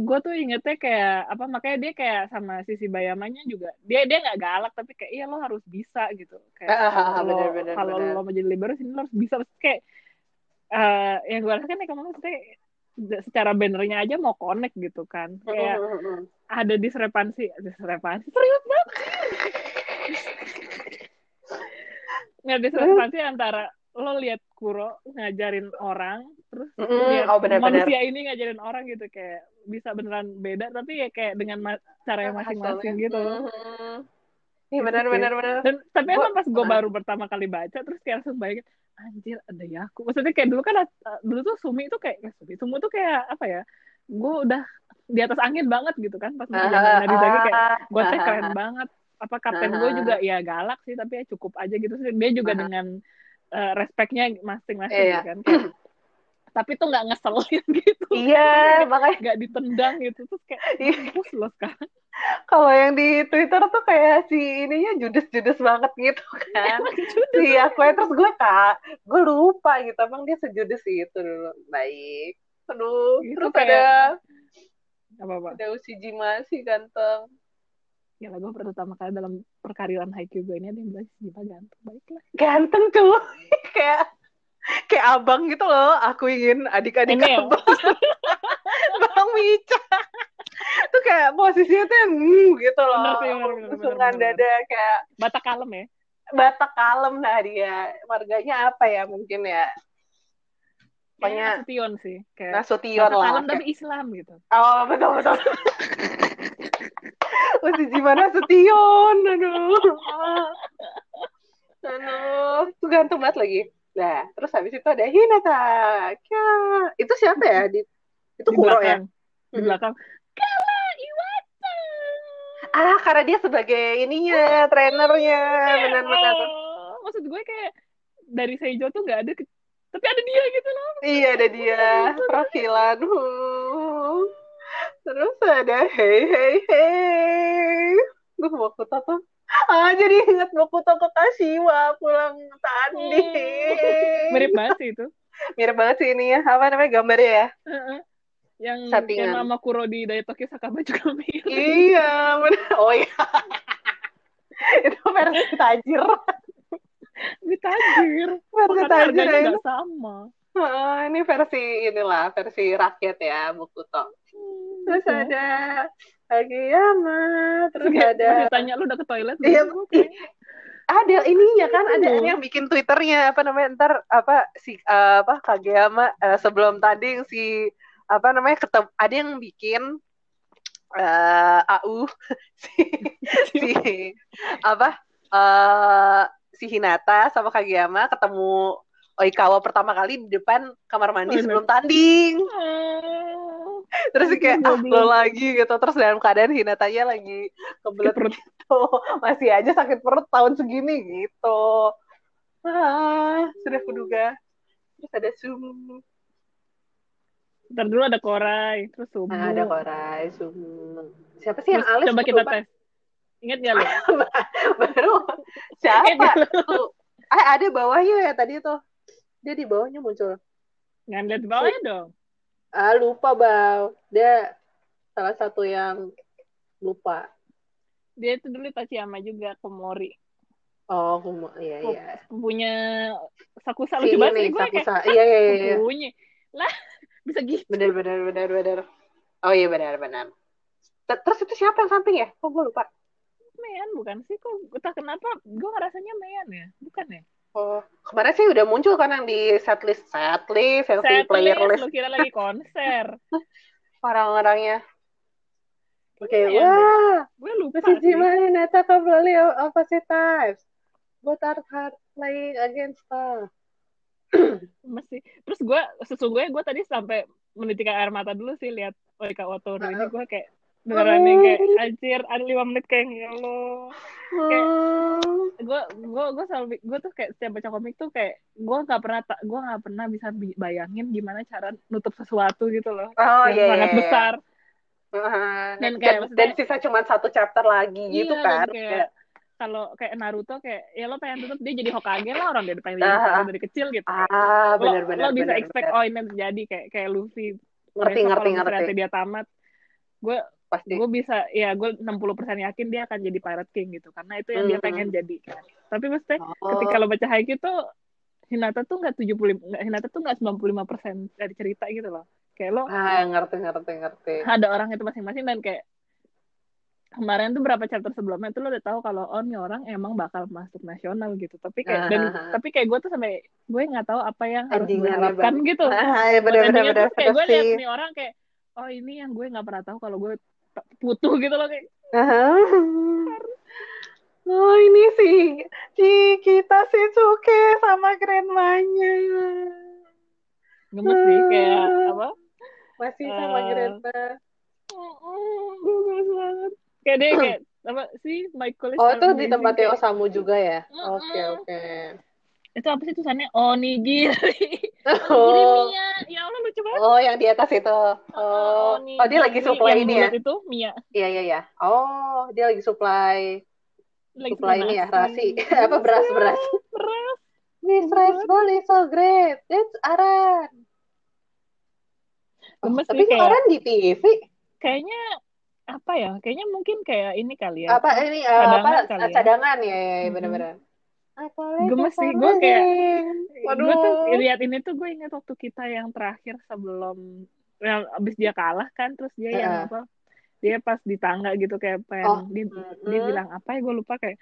gue tuh ingetnya kayak apa makanya dia kayak sama sisi bayamanya juga dia dia nggak galak tapi kayak iya lo harus bisa gitu. Kayak ah, kalau lo mau jadi liberal sini lo harus bisa. Kayak uh, yang gue rasakan ya kemarin maksudnya secara bannernya aja mau connect gitu kan. Kayak uh, uh, uh. ada disrepansi disrepansi serius banget. Nggak disrepansi antara lo lihat Kuro ngajarin orang terus mm, lihat oh, bener, manusia bener. ini ngajarin orang gitu kayak bisa beneran beda tapi ya kayak dengan cara yang masing-masing gitu Iya benar gitu benar benar. Dan tapi emang pas gue baru pertama kali baca terus kayak langsung bayangin anjir ada ya aku. Maksudnya kayak dulu kan dulu tuh Sumi itu kayak ya Sumi Sumi tuh kayak apa ya? Gue udah di atas angin banget gitu kan pas masih zaman dari lagi kayak gue teh keren banget. Apa kapten gue juga ya galak sih tapi ya cukup aja gitu. Dia juga dengan uh, respectnya masing-masing iya. kan tapi tuh nggak ngeselin [LAUGHS] gitu. Iya makanya nggak ditendang gitu. Terus kayak iya. loh sekarang. [LAUGHS] Kalau yang di Twitter tuh kayak si ininya judes-judes banget gitu [LAUGHS] kan. Si aku terus gue kak gue lupa gitu. Emang dia sejudes itu dulu. Baik. Aduh gitu terus kayak... ada apa apa ada Usi Jimasi ganteng. Ya lah gue pertama kali dalam perkaryaan Haikyuu gue ini ada yang bilang Jima ganteng. Baiklah. Ganteng tuh kayak [LAUGHS] kayak abang gitu loh aku ingin adik-adik abang. [LAUGHS] Bang Mica. Tuh kayak posisinya tuh yang mm, gitu loh. Usungan dada kayak batak kalem ya? Batak kalem nah dia. Marganya apa ya mungkin ya? Pokoknya Nasution sih kayak Nasution lah kalem tapi Islam gitu. Oh betul betul. [LAUGHS] Masih gimana Sution aduh. Aduh tuh gantung banget lagi Nah, terus habis itu ada Hinata. Kya. Itu siapa ya? Di, itu di Kuro ya? Di belakang. Kala Iwata. Ah, karena dia sebagai ininya, trenernya. Benar-benar. Oh, maksud gue kayak dari Seijo tuh nggak ada, tapi ada dia gitu loh. Iya, ada dia. Perwakilan. Terus ada hey hey hey. Gue mau tuh ah jadi inget Bokuto Kashiwa pulang tadi. Hmm. mirip banget sih itu. Mirip banget sih ini ya. Apa namanya gambarnya ya? Yang yang nama Kuro di Daitoki Sakaba juga mirip iya benar oh iya. [LAUGHS] Itu versi tajir. Tajir versi tajir ya. sama. Uh, ini versi inilah versi rakyat ya Bokuto. Hmm, Terus ada Kageyama terus Oke, ada. tanya lu udah ke toilet iya okay. ada ininya kan ada yang bikin twitternya apa namanya ntar apa si uh, apa Kageyama uh, sebelum tanding si apa namanya ketemu ada yang bikin uh, AU [LAUGHS] si, si apa uh, si Hinata sama Kageyama ketemu Oikawa pertama kali di depan kamar mandi oh, sebelum tanding. Terus kayak ah, lo lagi gitu terus dalam keadaan Hinatanya lagi kebelet gitu [LAUGHS] masih aja sakit perut tahun segini gitu ah sudah kuduga terus ada Sumu Ntar dulu ada Korai, terus Sumu. Nah, ada Korai, Sumu. Siapa sih yang alis? Coba kita tes. Ingat gak lo? [LAUGHS] Baru siapa? eh ada bawahnya ya tadi tuh. Dia di bawahnya muncul. Nggak lihat bawahnya dong ah lupa bang dia salah satu yang lupa. Dia itu dulu Tachiyama juga Komori. Oh Kumo iya iya. punya Sakusa lucu banget sih gue kayak iya iya iya punya. Lah [LAUGHS] bisa gitu. Benar benar benar benar. Oh iya benar benar. Terus itu siapa yang samping ya? Kok gue lupa? Mean bukan sih kok entah kenapa gue ngerasanya Mean ya bukan ya Oh, kemarin sih udah muncul kan yang di setlist setlist yang set si player list. Lu kira lagi konser. [LAUGHS] Orang-orangnya. Oke, okay, ya, wah. Gue lupa Masih gimana Nata kembali opposite types. Both are hard playing against us. [CLEARS THROAT] Masih. Terus gue sesungguhnya gue tadi sampai menitikkan air mata dulu sih lihat Oika Otoro ini gue kayak beneran nih kayak anjir ada lima menit kayak ya Allah. Kayak gue gue gue selalu gue tuh kayak setiap baca komik tuh kayak gue nggak pernah gue nggak pernah bisa bayangin gimana cara nutup sesuatu gitu loh. Oh, yang yeah, sangat yeah. besar. Uh, dan kayak dan, dan sisa cuma satu chapter lagi iya, gitu kan kayak, kalau kayak Naruto kayak ya lo pengen tutup dia jadi Hokage lah orang dia pengen uh, dari kecil gitu. Ah benar benar lo, bisa bener, expect bener. oh ini terjadi kayak kayak Luffy ngerti ngerti ngerti. dia tamat. Gue pasti. Gue bisa ya gue 60% yakin dia akan jadi pirate king gitu karena itu yang hmm. dia pengen jadi kan. Tapi maksudnya oh. ketika lo baca Haikyuu tuh Hinata tuh nggak 75 nggak Hinata tuh nggak 95% dari cerita gitu loh. Kayak lo ah ngerti ngerti ngerti. ada orang itu masing-masing dan kayak kemarin tuh berapa chapter sebelumnya tuh lo udah tahu kalau oh nih orang emang bakal masuk nasional gitu. Tapi kayak dan uh-huh. tapi kayak gue tuh sampai gue nggak tahu apa yang harus gue harapkan gitu. Ah, ya bener, bener, bener, kayak gue lihat nih orang kayak oh ini yang gue nggak pernah tahu kalau gue putuh gitu loh kayak oh ini sih si kita sih suke sama grandmanya. Gemes sih kayak apa? Masih sama uh, grandma. Oh, oh, gemes banget. Kayak dia kayak apa sih Michael oh itu di tempatnya Osamu juga ya? Oke oke. Okay, okay itu apa sih tulisannya? Onigiri. [LAUGHS] Oh. onigiri Mia ya Allah oh yang di atas itu. Oh oh, oh dia lagi supply ini ya? itu Mia. Iya iya iya. Oh dia lagi supply. Lagi supply ini ya rasi. [LAUGHS] Apa beras beras beras? this rice bowl is so great. It's Aran. Oh, tapi kayak, Aran di TV kayaknya apa ya? Kayaknya mungkin kayak ini kali ya. Apa ini uh, cadangan apa kali ya. cadangan. Ya, ya, ya benar-benar hmm gemes sih gue kayak gue tuh lihat ini tuh gue ingat waktu kita yang terakhir sebelum yang abis dia kalah kan terus dia uh. yang apa dia pas di tangga gitu kayak pengen oh. dia, mm. dia bilang apa ya gue lupa kayak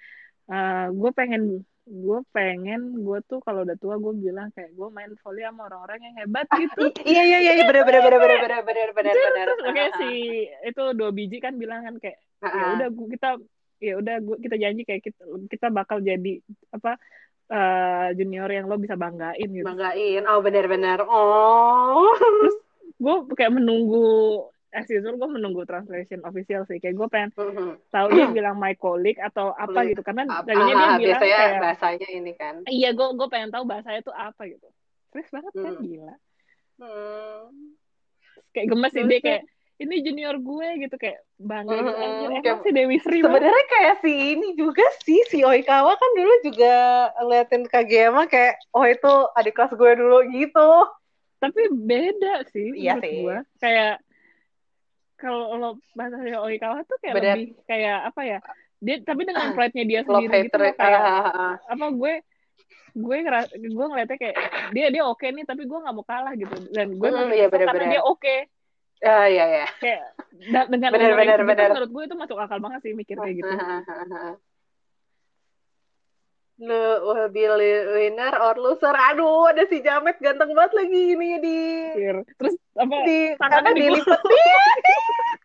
uh, gue pengen gue pengen gue tuh kalau udah tua gue bilang kayak gue main volley sama orang-orang yang hebat gitu iya iya iya benar benar benar benar benar benar benar benar oke si itu dua biji kan bilang kan kayak ya udah kita ya udah gua kita janji kayak kita kita bakal jadi apa uh, junior yang lo bisa banggain gitu. Banggain. Oh benar-benar oh. Terus gue kayak menunggu as usual gue menunggu translation official sih. Kayak gue pengen mm-hmm. tahu dia [CLEARS THROAT] bilang my colleague atau apa gitu. Karena tadinya dia bilang kayak bahasanya ini kan. Iya gue gue pengen tahu bahasanya tuh apa gitu. Fresh banget kan? Hmm. gila. Hmm. kayak gemes sih dia kayak ini junior gue gitu kayak bangga mm -hmm. gitu si Dewi Sri sebenarnya kayak si ini juga sih si Oikawa kan dulu juga ngeliatin Kageyama kayak oh itu adik kelas gue dulu gitu. Tapi beda sih iya sih. gue kayak kalau lo bahasa Oikawa tuh kayak Bener. lebih kayak apa ya dia tapi dengan [CLEARS THROAT] pride-nya dia sendiri gitu loh, kayak apa gue gue ngeras gue ngeliatnya kayak dia dia oke okay nih tapi gue nggak mau kalah gitu. Dan gue mm, iya, bener, karena dia oke. okay Ah iya ya. Kayak dengan bener, bener, gitu, bener. menurut gue itu masuk akal banget sih mikir kayak gitu. [LAUGHS] Lu will be winner or loser. Aduh, ada si Jamet ganteng banget lagi ini di. Terus apa? Di tangannya dilipat. Iya.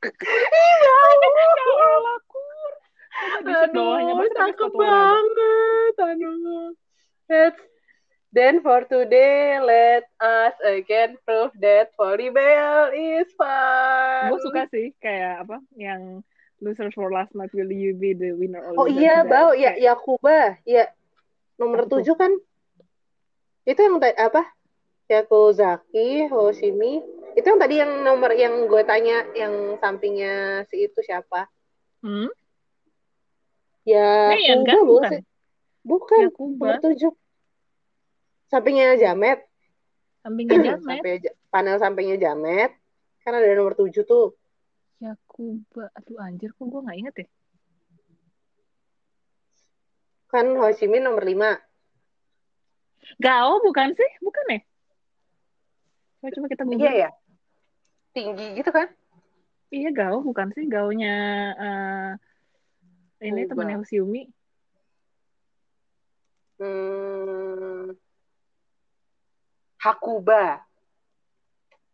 [LAUGHS] Lakur. Aduh, cakep banget. Aduh. That's Then for today, let us again prove that volleyball is fun. Gue suka sih kayak apa yang losers for last night will you be the winner or Oh iya, bau ya Yakuba, ya nomor tujuh kan? Itu yang apa? Yakozaki, Hoshimi. Itu yang tadi yang nomor yang gue tanya yang sampingnya si itu siapa? Hmm? Ya, Kuba, kan? bukan? Bukan, nomor tujuh sampingnya Jamet. Sampingnya [CLEARS THROAT] Jamet. Panel sampingnya Jamet. Kan ada nomor tujuh tuh. Yakuba. Aduh anjir kok gue gak inget ya. Kan Ho Chi Minh nomor 5. Gao bukan sih? Bukan ya? Coba, coba kita Iya ya. Tinggi gitu kan? Iya Gao bukan sih? Gaunya uh, ini temannya Xiaomi. Hmm. Hakuba.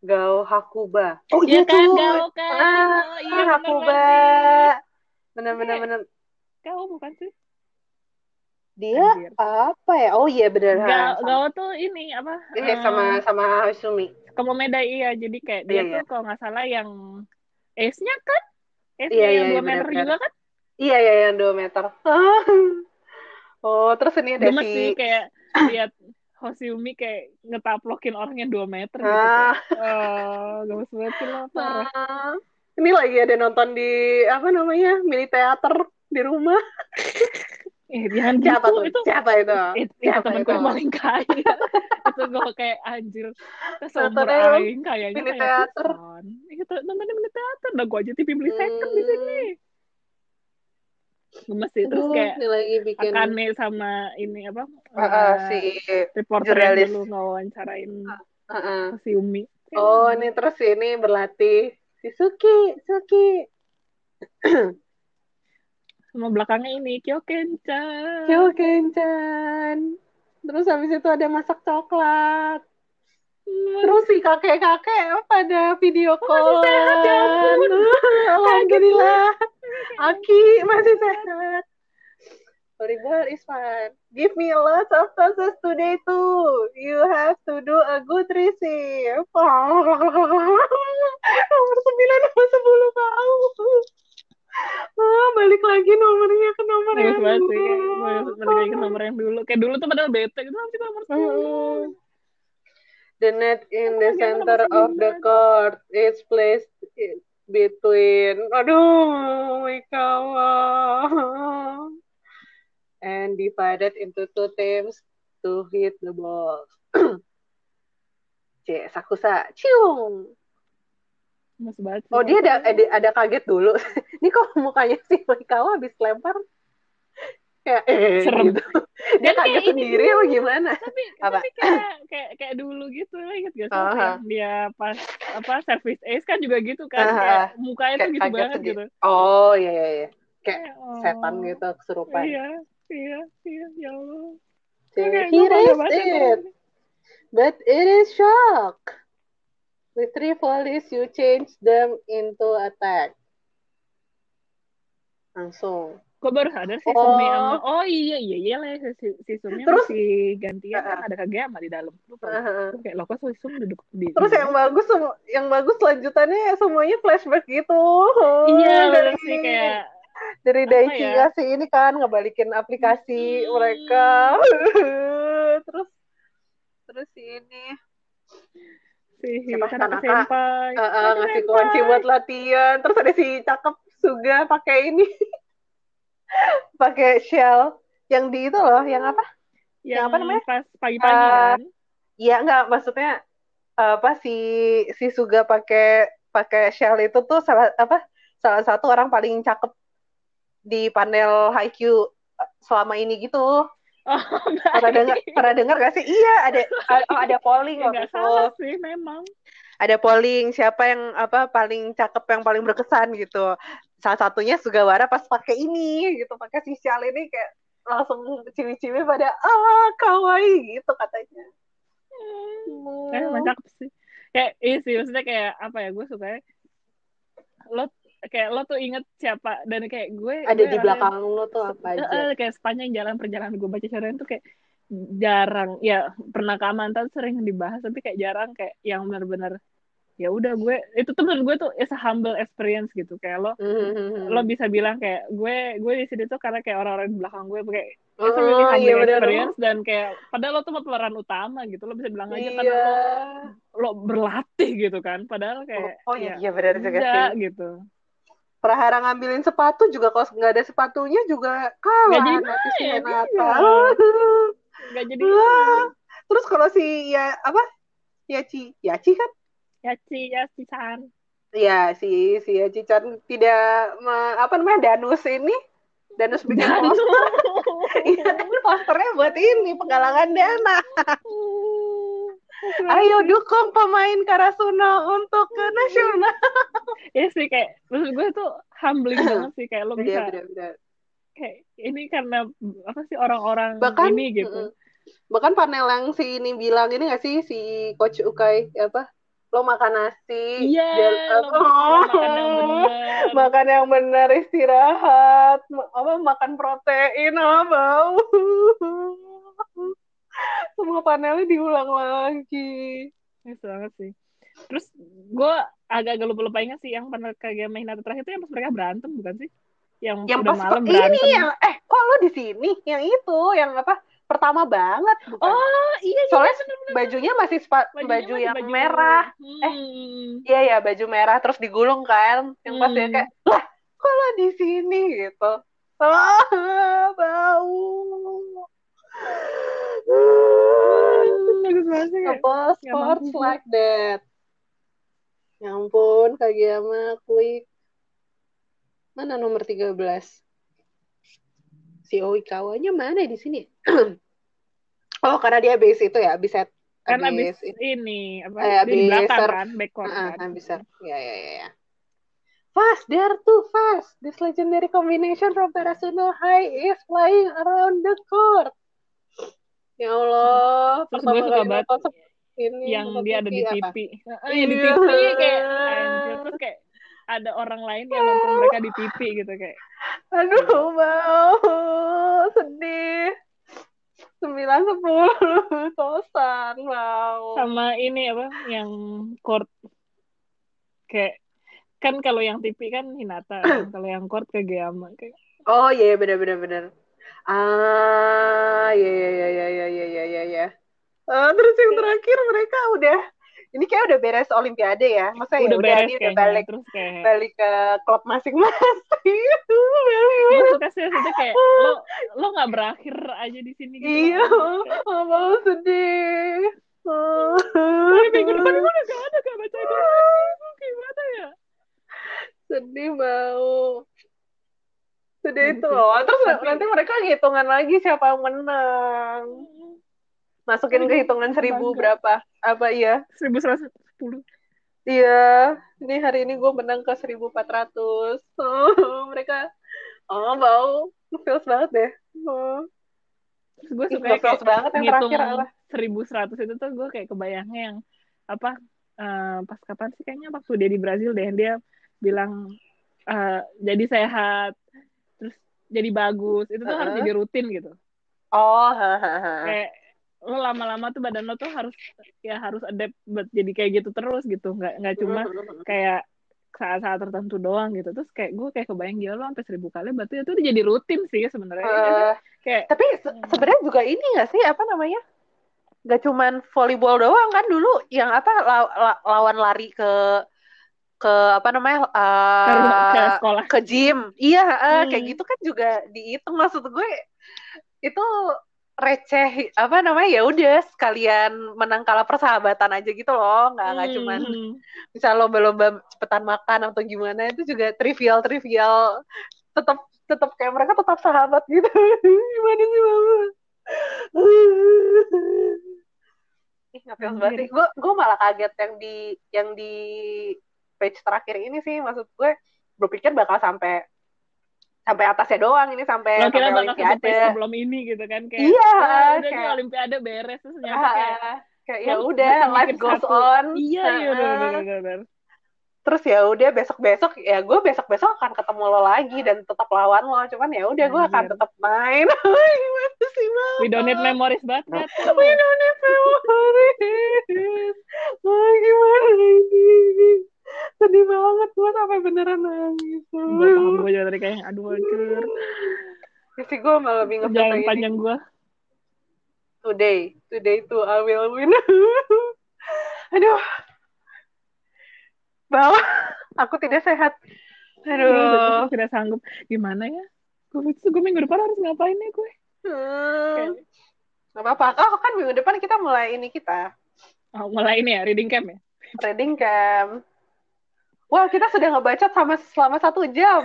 Gao Hakuba. Oh iya kan Gao kan. Ah, oh, iya, Hakuba. Benar-benar benar. Gao bukan sih? Dia Anjir. apa ya? Oh iya benar. Gao, Gao tuh ini apa? Ini uh, sama sama Sumi. Komomeda iya. Jadi kayak dia iya, tuh iya. kalau nggak salah yang Ace-nya kan? Ace iya, yang iya, 2 meter juga kan? Iya, iya, yang 2 meter. [LAUGHS] oh, terus ini ada Gemes si... sih kayak lihat Hosiumi kayak ngetaplokin orang yang 2 meter gitu. Ah. Oh, gemes banget sih lo, parah. Ah. Ini lagi ada nonton di, apa namanya, mini teater di rumah. [LAUGHS] Eh, jangan siapa gitu. Tuh? Itu, siapa itu? Itu, itu temen gue paling kaya. [LAUGHS] itu gue kayak anjir. Seumur aing kayaknya mini kayak teater. Itu nontonnya mini teater. Udah gue aja TV beli second hmm. di sini. Gemes sih. Terus kayak lagi bikin... Akane sama ini apa? Uh, uh, si reporter yang dulu ngawancarain uh, uh. si Umi. Oh, ini terus ini berlatih. Si Suki, Suki [CLEARS THROAT] sama belakangnya ini Kyo Kenchan Kyo Kenchan terus habis itu ada masak coklat. Terus si kakek-kakek pada video call masih sehat ya ampun. Alhamdulillah. Aki masih sehat. Volleyball is fun give me lots of tosses today too. You have to do a good receive nomor sembilan nomor sepuluh tahu oh, balik lagi nomornya ke nomor yang dulu. Balik lagi ke nomor yang dulu. Kayak dulu tuh padahal bete gitu, tapi nomor sepuluh. The net in the center of the court is placed between, aduh, Ikawa, and divided into two teams to hit the ball. [CLEARS THROAT] C, Sakusa, cium. Mas banget Oh dia ada, ada ada kaget dulu. [LAUGHS] Ini kok mukanya si Moikawa habis lempar kayak eh, serem gitu. [LAUGHS] Dia kaget sendiri apa gimana? Tapi, apa? tapi kayak kayak kayak dulu gitu lah ingat gak sih uh -huh. dia pas apa service ace kan juga gitu kan uh -huh. kayak mukanya tuh gitu banget sendiri. gitu. Oh iya iya iya. Kayak oh. setan gitu kesurupan. Iya iya iya ya Allah. Okay, he raised it. But it is shock. With three volleys, you change them into attack. Langsung. Kok baru sadar sih oh. Sumi sama... Oh iya, iya, iya lah. Si, si Sumi Terus, masih gantian uh, kan ada Kageyama di dalam. Lupa. Uh, kayak lo kok Sumi duduk di... Terus di yang bagus, yang bagus lanjutannya semuanya flashback gitu. Iya, dari, sih kayak... Dari Daichi ya? kasih ini kan, ngebalikin aplikasi hmm. mereka. [LAUGHS] terus, terus ini siapa Tanaka uh, uh, ngasih kunci buat latihan terus ada si cakep juga pakai ini [LAUGHS] pakai shell yang di itu loh yang apa yang, yang apa namanya pas pagi-pagi uh, kan iya enggak maksudnya apa si si Suga pakai pakai shell itu tuh salah apa salah satu orang paling cakep di panel Haikyuu selama ini gitu Oh, [LAUGHS] pernah dengar pernah dengar gak sih? Iya, ada oh, ada polling ya, waktu sih memang. Ada polling siapa yang apa paling cakep yang paling berkesan gitu. Salah satunya Sugawara pas pakai ini gitu, pakai si sial ini kayak langsung ciwi-ciwi pada ah kawaii gitu katanya. Hmm. Kayak cakep sih. Kayak iya sih maksudnya kayak apa ya gue suka lo kayak lo tuh inget siapa dan kayak gue ada gue di belakang lo tuh apa aja uh, kayak sepanjang jalan perjalanan gue baca shonen tuh kayak jarang ya pernah ke Amantan sering dibahas tapi kayak jarang kayak yang benar-benar ya udah gue itu tuh menurut gue tuh is a humble experience gitu kayak lo mm-hmm. lo bisa bilang kayak gue gue di sini tuh karena kayak orang-orang di belakang gue kayak oh, it's a really humble iya, experience bener. dan kayak padahal lo tuh pemeran utama gitu lo bisa bilang aja iya. karena lo lo berlatih gitu kan padahal kayak oh, oh iya, ya, iya benar juga sih gitu Prahara ngambilin sepatu juga kalau nggak ada sepatunya juga kalah gak jadi nanti si Renata. [LAUGHS] Gak jadi. Terus kalau si ya apa? Yaci, Yaci kan? Yaci, Yaci Chan. Iya, si si Yaci Chan tidak me, apa namanya Danus ini Danus bikin Danus. [LAUGHS] Iya, posternya buat ini penggalangan dana. Ayo dukung pemain Karasuno untuk ke nasional. ya sih kayak maksud gue tuh humbling banget sih kayak lo iya, bisa. Iya, bener, Kayak ini karena apa sih orang-orang ini gitu. Bahkan panel yang si ini bilang ini gak sih si coach Ukai apa lo makan nasi iya yeah, lo, oh, makan yang benar. [LAUGHS] Makan yang benar istirahat. Apa makan protein apa [LAUGHS] semua panelnya diulang lagi. Ini banget sih. Terus gue agak-agak lupa-lupa ingat sih yang kayak main terakhir itu yang pas mereka berantem bukan sih? Yang, yang udah pas malam berantem. ini yang eh kok lo di sini? Yang itu yang apa pertama banget bukan? Oh iya, iya soalnya bener, bener. bajunya masih spa, bajunya baju yang baju... merah. Hmm. eh iya ya baju merah terus digulung kan yang pas ya kayak lah kalau di sini? gitu. Ah, bau. Apa sports like that ya ampun Kageyama klik mana nomor 13 si Oikawanya mana di sini? [CLEARS THROAT] Oh, karena dia base itu ya, bisa kan abis, abis ini apa eh, di belakang kan backcourt uh, kan. bisa ya ya ya ya. Fast there too fast. This legendary combination from Terasuno High is flying around the court. Ya Allah terus gue suka banget ini yang dia ada di TV ah, ya di TV kayak anjir. Terus kayak ada orang lain yang nonton mereka di TV gitu kayak. Aduh mau sedih. Sembilan sepuluh. Tosan wow sama ini apa yang court. Kayak kan kalau yang TV kan Hinata kan? [CLEARS THROAT] kalau yang court ke Geama kayak. Oh iya yeah, benar benar benar ah iya iya iya iya iya iya iya. Ya uh, terus yang terakhir mereka udah ini kayak udah beres olimpiade ya? Masa ya udah, udah beres ini udah balik terus kayak... balik ke klub masing-masing. [LAUGHS] Gue suka sih maksudnya kayak lo [LAUGHS] lo nggak berakhir aja di sini gitu iya. [LAUGHS] mau sedih. Tapi minggu depan gue udah gak ada gak baca itu. Gimana ya? Sedih mau. Sedih itu loh. Terus nanti mereka hitungan lagi siapa yang menang masukin ke hitungan seribu berapa? Apa iya? Seribu seratus sepuluh. Iya. Ini hari ini gue menang ke seribu empat ratus. Oh, mereka oh mau feels banget deh. Oh. terus gue suka kayak feels banget yang terakhir seribu seratus itu tuh gue kayak kebayangnya yang apa uh, pas kapan sih kayaknya waktu dia di Brazil deh dia bilang uh, jadi sehat terus jadi bagus. Itu tuh uh -huh. harus jadi rutin gitu. Oh ha, kayak lo lama-lama tuh badan lo tuh harus ya harus adapt buat jadi kayak gitu terus gitu. Nggak nggak cuma kayak saat-saat tertentu doang gitu. Terus kayak gue kayak kebayang dia lo sampai seribu kali berarti itu udah jadi rutin sih sebenarnya. Uh, kayak tapi se sebenarnya juga ini nggak sih apa namanya? Nggak cuman volleyball doang kan dulu yang apa la la lawan lari ke ke apa namanya uh, ke, sekolah. ke gym. Iya uh, hmm. kayak gitu kan juga dihitung maksud gue. Itu receh apa namanya ya udah sekalian menang kalah persahabatan aja gitu loh. Nggak nggak hmm. cuman bisa lomba-lomba cepetan makan atau gimana itu juga trivial trivial tetap tetap kayak mereka tetap sahabat gitu. [LAUGHS] Gimana sih mama ih ngapain banget gue gue malah kaget yang di yang di page terakhir ini sih maksud gue. Berpikir bakal sampai sampai atasnya doang ini sampai Lo kira sampai olimpiade. sebelum ini gitu kan kayak iya udah kayak, olimpiade beres terus nyampe kayak kayak ya udah life goes satu. on. Iya iya benar benar terus ya udah besok besok ya gue besok besok akan ketemu lo lagi dan tetap lawan lo cuman ya udah gue akan tetap main. [LAUGHS] Gimana sih we don't need memories banget kan we don't need memories. Oh, gimana ini sedih banget gue sampai beneran nangis. Gue paham gue juga tadi kayak aduh hancur sih gue malah bingung jalan panjang gue today today tuh I will win. [LAUGHS] Aduh. Bahwa aku tidak sehat. Aduh. aku tidak sanggup. Gimana ya? Gue itu gue minggu depan harus ngapain nih gue? Hmm. Gak apa-apa. Oh, kan minggu depan kita mulai ini kita. Oh, mulai ini ya, reading camp ya? Reading camp. Wah, kita sudah ngebaca sama selama satu jam.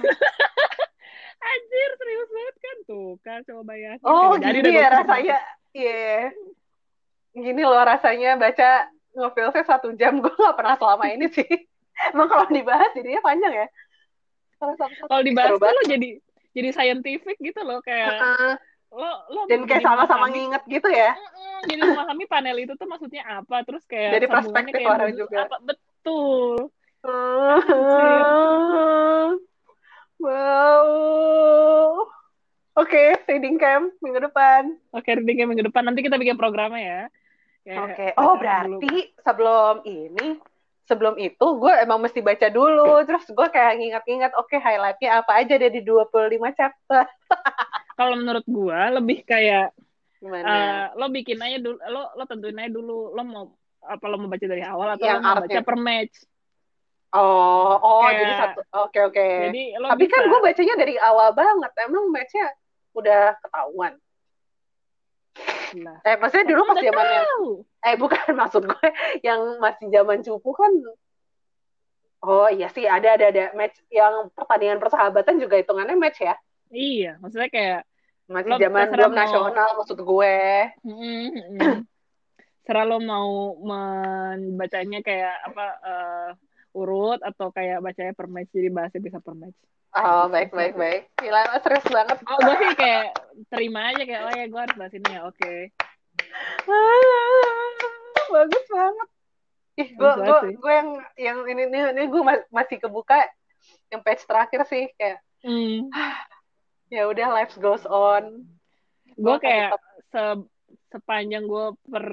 [LAUGHS] Anjir, serius banget kan tuh, kan coba bayangin. Oh, gini ya rasanya. Iya. Yeah. Gini loh rasanya baca ngefilsnya satu jam. [LAUGHS] Gue gak pernah selama ini sih. Emang kalau dibahas jadinya panjang ya? Kalau dibahas tuh lo jadi jadi scientific gitu loh kayak uh, lo lo dan kayak sama-sama nginget gitu ya. Uh, jadi memahami panel itu tuh maksudnya apa terus kayak dari perspektif orang juga. Apa betul. Wow. Oke, okay, reading camp minggu depan. Oke, okay, reading camp minggu depan. Nanti kita bikin programnya ya. Oke. Okay. Oh, berarti sebelum ini sebelum itu gue emang mesti baca dulu terus gue kayak nginget-nginget oke okay, highlightnya apa aja dari 25 chapter [LAUGHS] kalau menurut gue lebih kayak Gimana? Uh, lo bikin aja dulu lo lo tentuin aja dulu lo mau apa lo mau baca dari awal atau Yang lo mau baca per match oh oh kayak, jadi satu oke okay, oke okay. jadi tapi kan bisa, kan gue bacanya dari awal banget emang matchnya udah ketahuan Nah, eh maksudnya dulu pas zaman yang eh bukan [LAUGHS] maksud gue yang masih zaman cupu kan Oh iya sih ada ada ada match yang pertandingan persahabatan juga hitungannya match ya. Iya, maksudnya kayak masih zaman belum mau... nasional maksud gue. Mm-hmm. Serah lo mau membacanya kayak apa uh, urut atau kayak bacanya per match jadi bahasnya bisa per match. Oh, baik, baik, baik. Gila, serius banget. Oh, gue sih kayak terima aja kayak, oh ya gue harus bahas ini ya, oke. Okay. Ah, bagus banget. Ih, gue gue gue yang yang ini ini, ini gue masih kebuka yang page terakhir sih kayak mm. ya udah life goes on. Gue kayak se sepanjang gue per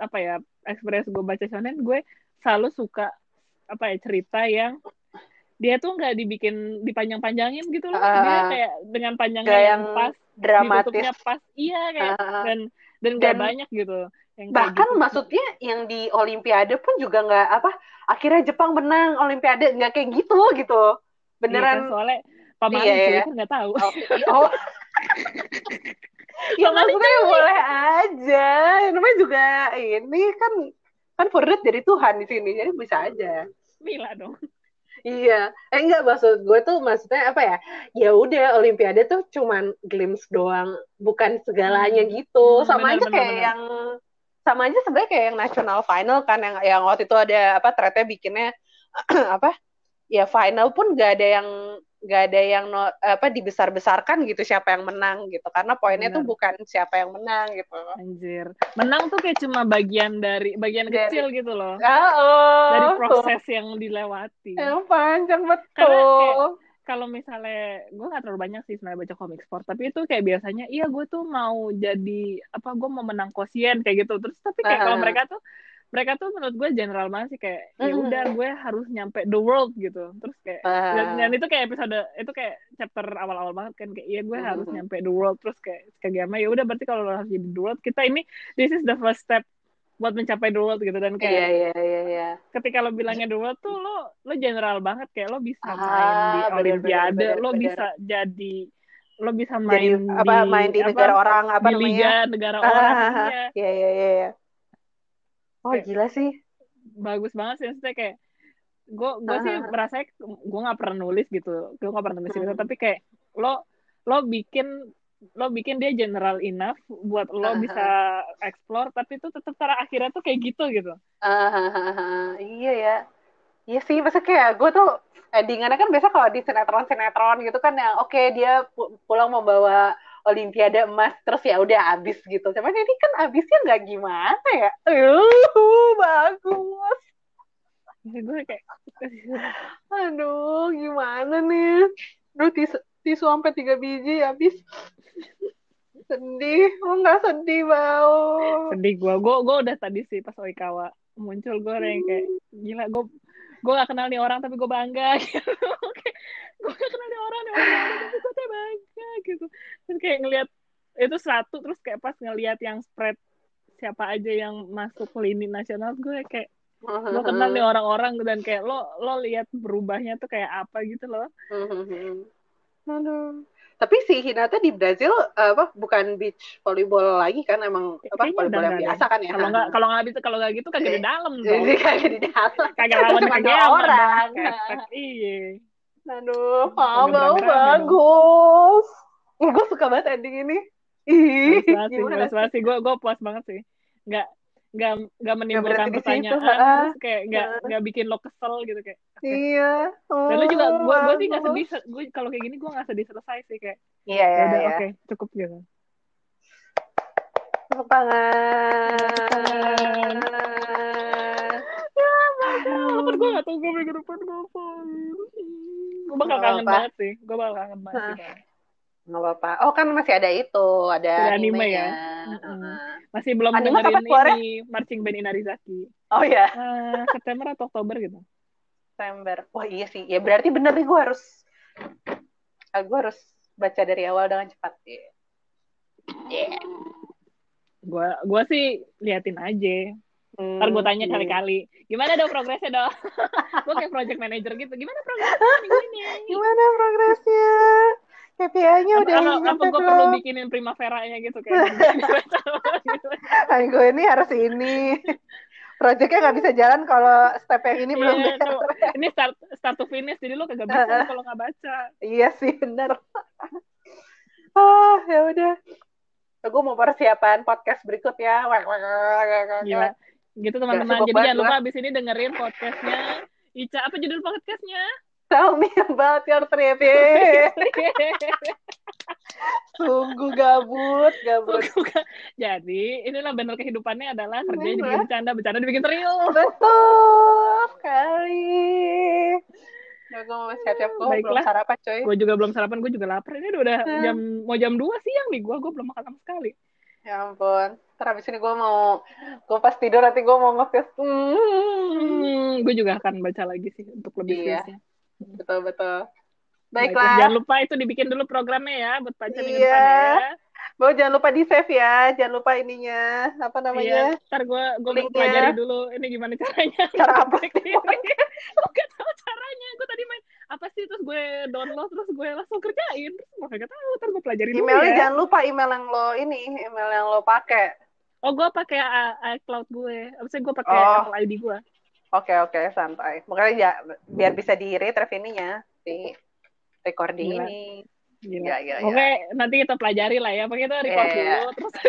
apa ya experience gue baca shonen gue selalu suka apa ya cerita yang dia tuh nggak dibikin dipanjang-panjangin gitu loh. Uh, dia kayak dengan panjangnya yang, yang pas, dramatis. pas. Iya kayak uh, dan dan gak banyak gitu. Yang bahkan gitu. maksudnya yang di Olimpiade pun juga nggak apa akhirnya Jepang menang Olimpiade nggak kayak gitu gitu. Beneran. Iya, soalnya paman iya, iya. kan nggak tahu. Oh, [LAUGHS] oh. ya maksudnya boleh aja. Namanya juga ini kan kan forward dari Tuhan di sini jadi bisa aja. Mila dong. Iya, eh enggak maksud gue tuh maksudnya apa ya? Ya udah Olimpiade tuh cuman glimpse doang, bukan segalanya hmm. gitu. Hmm, sama bener, aja bener, kayak bener. yang sama aja sebenarnya kayak yang national final kan yang yang waktu itu ada apa ternyata bikinnya [CLEARS THROAT] apa? Ya final pun gak ada yang nggak ada yang no, apa dibesar-besarkan gitu siapa yang menang gitu. Karena poinnya Bener. tuh bukan siapa yang menang gitu. Anjir. Menang tuh kayak cuma bagian dari bagian dari, kecil gitu loh. Oh, dari proses yang dilewati. Yang panjang betul karena kayak, kalau misalnya gue gak terlalu banyak sih sebenarnya baca komik sport tapi itu kayak biasanya iya gue tuh mau jadi apa gue mau menang kosien kayak gitu. Terus tapi kayak uh. kalau mereka tuh mereka tuh menurut gue general banget sih kayak ya udah gue harus nyampe the world gitu. Terus kayak uh. dan, dan itu kayak episode itu kayak chapter awal-awal banget kan kayak iya gue uh. harus nyampe the world. Terus kayak Kageyama ya udah berarti kalau lo harus jadi the world kita ini this is the first step buat mencapai the world gitu. Dan kayak yeah, yeah, yeah, yeah. ketika lo bilangnya the world tuh lo lo general banget. Kayak lo bisa ah, main di olimpiade bener, lo bisa jadi lo bisa main jadi, di apa main di negara orang apa di liga negara ah, orang ya ya ya Oh kayak, gila sih. Bagus banget sih maksudnya kayak gue gue sih merasa gue nggak pernah nulis gitu gue nggak pernah nulis gitu hmm. tapi kayak lo lo bikin lo bikin dia general enough buat lo uh-huh. bisa explore tapi itu tetap cara akhirnya tuh kayak gitu gitu uh-huh. iya ya iya sih masa kayak gue tuh endingannya kan biasa kalau di sinetron sinetron gitu kan yang oke okay, dia pulang membawa olimpiade emas terus ya udah abis gitu. Cuman ini kan abisnya nggak gimana ya? Uh bagus. Ya, gue kayak [LAUGHS] aduh gimana nih? Duh tisu, tisu sampai tiga biji habis. [LAUGHS] Sedih oh nggak sedih bau. Sedih gue gue gue udah tadi sih pas Oikawa muncul gue kayak gila gue gue gak kenal nih orang tapi gue bangga. [LAUGHS] Gitu gue gak kenal nih orang nih orang tapi gue tuh bangga gitu terus kayak ngelihat itu satu terus kayak pas ngelihat yang spread siapa aja yang masuk lini nasional gue kayak lo kenal nih orang-orang dan kayak lo lo lihat berubahnya tuh kayak apa gitu loh. Aduh. Tapi si Hinata di Brazil apa bukan beach volleyball lagi kan emang apa volleyball yang biasa kan ya. Kalau nggak kalau nggak bisa kalau nggak gitu kagak di dalam dong. Jadi kagak di dalam. Kagak lawan orang. Iya. Aduh, oh, bau bagus. Ih, gue suka banget ending ini. Ih, gimana sih? Gue gue puas banget sih. Nggak nggak nggak menimbulkan gak pertanyaan terus kayak nggak nggak bikin lo kesel gitu kayak iya oh, dan lo juga gue gue sih nggak sedih gue kalau kayak gini gue nggak sedih selesai sih kayak iya iya, udah iya. oke okay, cukup gitu tepuk tangan ya walaupun gue gak tau gue minggu depan ngapain. Gue bakal kangen banget sih. Gue bakal kangen banget sih nggak apa-apa. Oh kan masih ada itu ada, anime ya? Masih belum anime dengerin ini marching band Inarizaki oh ya uh, September atau Oktober gitu. September. Wah iya sih. Ya berarti bener nih gue harus uh, gue harus baca dari awal dengan cepat. Ya yeah. gue gue sih liatin aja Hmm, Ntar gue tanya iya. kali-kali, gimana dong progresnya dong? [LAUGHS] gue kayak project manager gitu, gimana progresnya minggu ini? Gimana progresnya? KPI-nya udah apa, apa gue perlu bikinin primavera-nya gitu kayak [LAUGHS] gue ini harus ini Projectnya nggak bisa jalan kalau step yang ini belum yeah, no, [LAUGHS] Ini start start to finish, jadi lo kagak bisa kalau nggak baca. Iya sih, bener. oh, ya udah. Gue mau persiapan podcast berikut ya. Gila. Gitu teman-teman. Jadi jangan lupa abis ini dengerin podcastnya Ica. Apa judul podcastnya? Tell me about your trip. Sungguh gabut, gabut. Jadi, inilah benar kehidupannya adalah kerja jadi bercanda, bercanda dibikin serius. Betul sekali. Gue mau siap-siap gue belum sarapan coy. Gue juga belum sarapan, gue juga lapar. Ini udah hmm. jam mau jam 2 siang nih gue, gue belum makan sama sekali. Ya ampun. Ntar abis ini gue mau, gue pas tidur nanti gue mau nge Hmm, gue juga akan baca lagi sih untuk lebih iya. betul betul baiklah jangan lupa itu dibikin dulu programnya ya buat baca iya. minggu depan ya Bo, jangan lupa di save ya, jangan lupa ininya, apa namanya? Iya, ntar gue gue pelajari dulu ini gimana caranya. Cara apa? gue tahu caranya, gue tadi main apa sih terus gue download terus gue langsung kerjain, terus gue gak tahu, ntar gue pelajari dulu Emailnya ya. jangan lupa email yang lo ini, email yang lo pakai. Oh, gue pakai iCloud gue, abisnya gue pakai oh. Apple ID gue. Oke oke santai. Makanya ya biar bisa di retrieve ininya si recording gila. ini. Gila. Gila, gila, Oke, nanti kita pelajari lah ya. Pakai itu record yeah. dulu, terus [LAUGHS]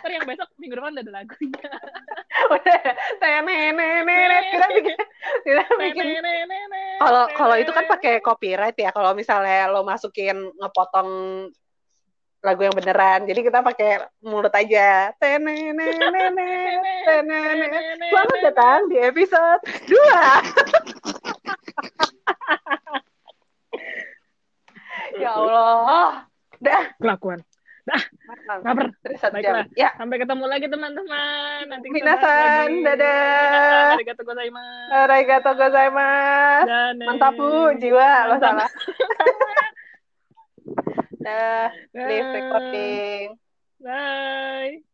Ntar yang besok minggu depan udah ada lagunya. [LAUGHS] udah, tenenenet. Kita bikin, kita bikin. Kalau kalau itu kan pakai copyright ya. Kalau misalnya lo masukin ngepotong lagu yang beneran. Jadi kita pakai mulut aja. [LAUGHS] Selamat datang di episode 2. Ya Allah. Dah. Kelakuan. Dah. Baiklah. Ya. Sampai ketemu lagi teman-teman. Nanti kita Minasan. Dadah. Arigato gozaimasu. Arigato gozaimasu. Mantap bu. Jiwa. Lo salah. [LAUGHS] Dah, leave recording. Bye.